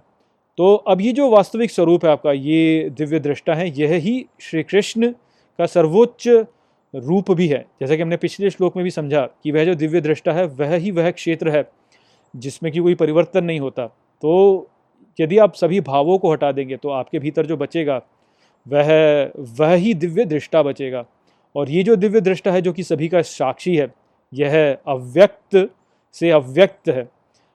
तो अब ये जो वास्तविक स्वरूप है आपका, ये दिव्य दृष्टा है, यह ही श्री कृष्ण का सर्वोच्च रूप भी है। जैसा कि हमने पिछले श्लोक में भी समझा कि वह जो दिव्य दृष्टा है, वह ही वह क्षेत्र है जिसमें कि कोई परिवर्तन नहीं होता। तो यदि आप सभी भावों को हटा देंगे तो आपके भीतर जो बचेगा, वह वह ही दिव्य दृष्टा बचेगा। और ये जो दिव्य दृष्टा है, जो कि सभी का साक्षी है, यह अव्यक्त से अव्यक्त है।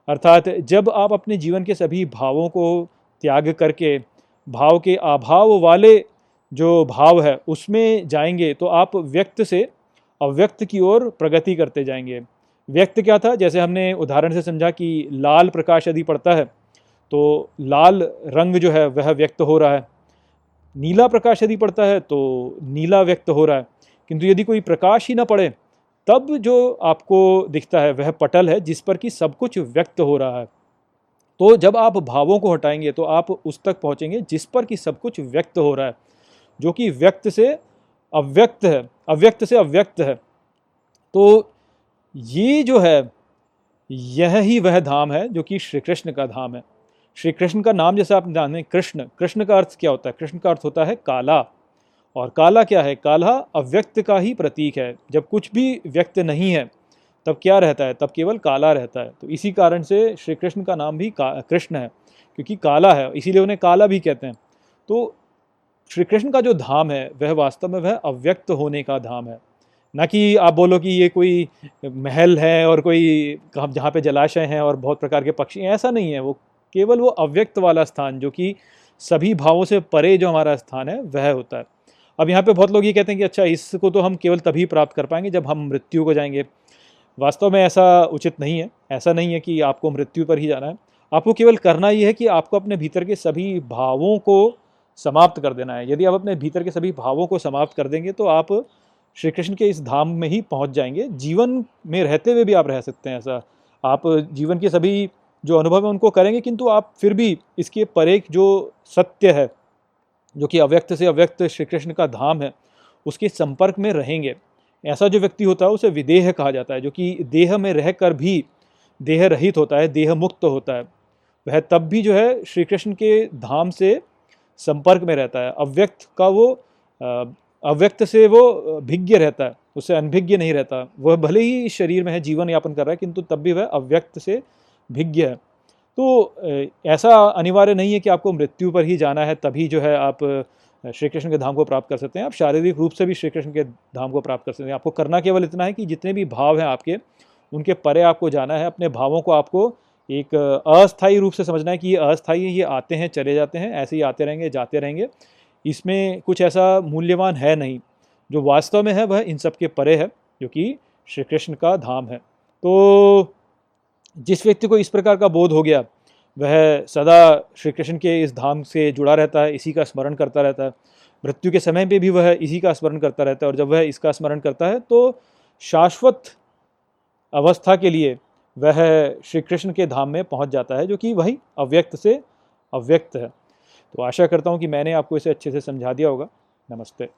अर्थात जब आप अपने जीवन के सभी भावों को त्याग करके, भाव के अभाव वाले जो भाव है, उसमें जाएँगे तो आप व्यक्त से अव्यक्त की ओर प्रगति करते जाएँगे। व्यक्त क्या था? जैसे हमने उदाहरण से समझा कि लाल प्रकाश यदि पड़ता है तो लाल रंग जो है, वह व्यक्त हो रहा है। नीला प्रकाश यदि पड़ता है तो नीला व्यक्त हो रहा है। किंतु यदि कोई प्रकाश ही ना पड़े तब जो आपको दिखता है, वह पटल है, जिस पर कि सब कुछ व्यक्त हो रहा है। तो जब आप भावों को हटाएँगे तो आप उस तक पहुँचेंगे जिस पर कि सब कुछ व्यक्त हो रहा है, जो कि व्यक्त से अव्यक्त है, अव्यक्त से अव्यक्त है। तो ये जो है, यह ही वह धाम है, जो कि श्री कृष्ण का धाम है। श्री कृष्ण का नाम, जैसे आप जानें कृष्ण। कृष्ण का अर्थ क्या होता है? कृष्ण का अर्थ होता है काला। और काला क्या है? काला अव्यक्त का ही प्रतीक है। जब कुछ भी व्यक्त नहीं है, तब क्या रहता है? तब केवल काला रहता है। तो इसी कारण से श्री कृष्ण का नाम भी कृष्ण है, क्योंकि काला है, इसीलिए उन्हें काला भी कहते हैं। तो श्री कृष्ण का जो धाम है, वह वास्तव में वह अव्यक्त होने का धाम है। न कि आप बोलो कि ये कोई महल है और कोई जहाँ पे जलाशय हैं और बहुत प्रकार के पक्षी हैं, ऐसा नहीं है। वो केवल वो अव्यक्त वाला स्थान, जो कि सभी भावों से परे जो हमारा स्थान है, वह होता है। अब यहाँ पे बहुत लोग ये कहते हैं कि अच्छा इसको तो हम केवल तभी प्राप्त कर पाएँगे जब हम मृत्यु को जाएँगे। वास्तव में ऐसा उचित नहीं है। ऐसा नहीं है कि आपको मृत्यु पर ही जाना है। आपको केवल करना ये है कि आपको अपने भीतर के सभी भावों को समाप्त कर देना है। यदि आप अपने भीतर के सभी भावों को समाप्त कर देंगे तो आप श्री कृष्ण के इस धाम में ही पहुँच जाएँगे। जीवन में रहते हुए भी आप रह सकते हैं ऐसा। आप जीवन के सभी जो अनुभव है, उनको करेंगे, किंतु आप फिर भी इसके परे जो सत्य है जो कि अव्यक्त से अव्यक्त श्री कृष्ण का धाम है, उसके संपर्क में रहेंगे। ऐसा जो व्यक्ति होता है, उसे विदेह कहा जाता है, जो कि देह में रहकर भी देह रहित होता है देह मुक्त होता है। वह तब भी जो है श्री कृष्ण के धाम से संपर्क में रहता है। अव्यक्त का वो अव्यक्त से वो भिज्ञ रहता है उससे अनभिज्ञ नहीं रहता। वह भले ही शरीर में है, जीवन यापन कर रहा है, किंतु तब भी वह अव्यक्त से भिज्ञ है। तो ऐसा अनिवार्य नहीं है कि आपको मृत्यु पर ही जाना है, तभी जो है आप श्री कृष्ण के धाम को प्राप्त कर सकते हैं। आप शारीरिक रूप से भी श्री कृष्ण के धाम को प्राप्त कर सकते हैं। आपको करना केवल इतना है कि जितने भी भाव हैं आपके, उनके परे आपको जाना है, अपने भावों को आपको एक अस्थायी रूप से समझना है कि ये अस्थाई ये आते हैं, चले जाते हैं, ऐसे ही आते रहेंगे, जाते रहेंगे। इसमें कुछ ऐसा मूल्यवान है नहीं, जो वास्तव में है, वह इन सब के परे है, जो कि श्री कृष्ण का धाम है। तो जिस व्यक्ति को इस प्रकार का बोध हो गया, वह सदा श्री कृष्ण के इस धाम से जुड़ा रहता है, इसी का स्मरण करता रहता है। मृत्यु के समय पे भी वह इसी का स्मरण करता रहता है और जब वह इसका स्मरण करता है तो शाश्वत अवस्था के लिए वह श्री कृष्ण के धाम में पहुँच जाता है, जो कि वही अव्यक्त से अव्यक्त है। तो आशा करता हूँ कि मैंने आपको इसे अच्छे से समझा दिया होगा। नमस्ते।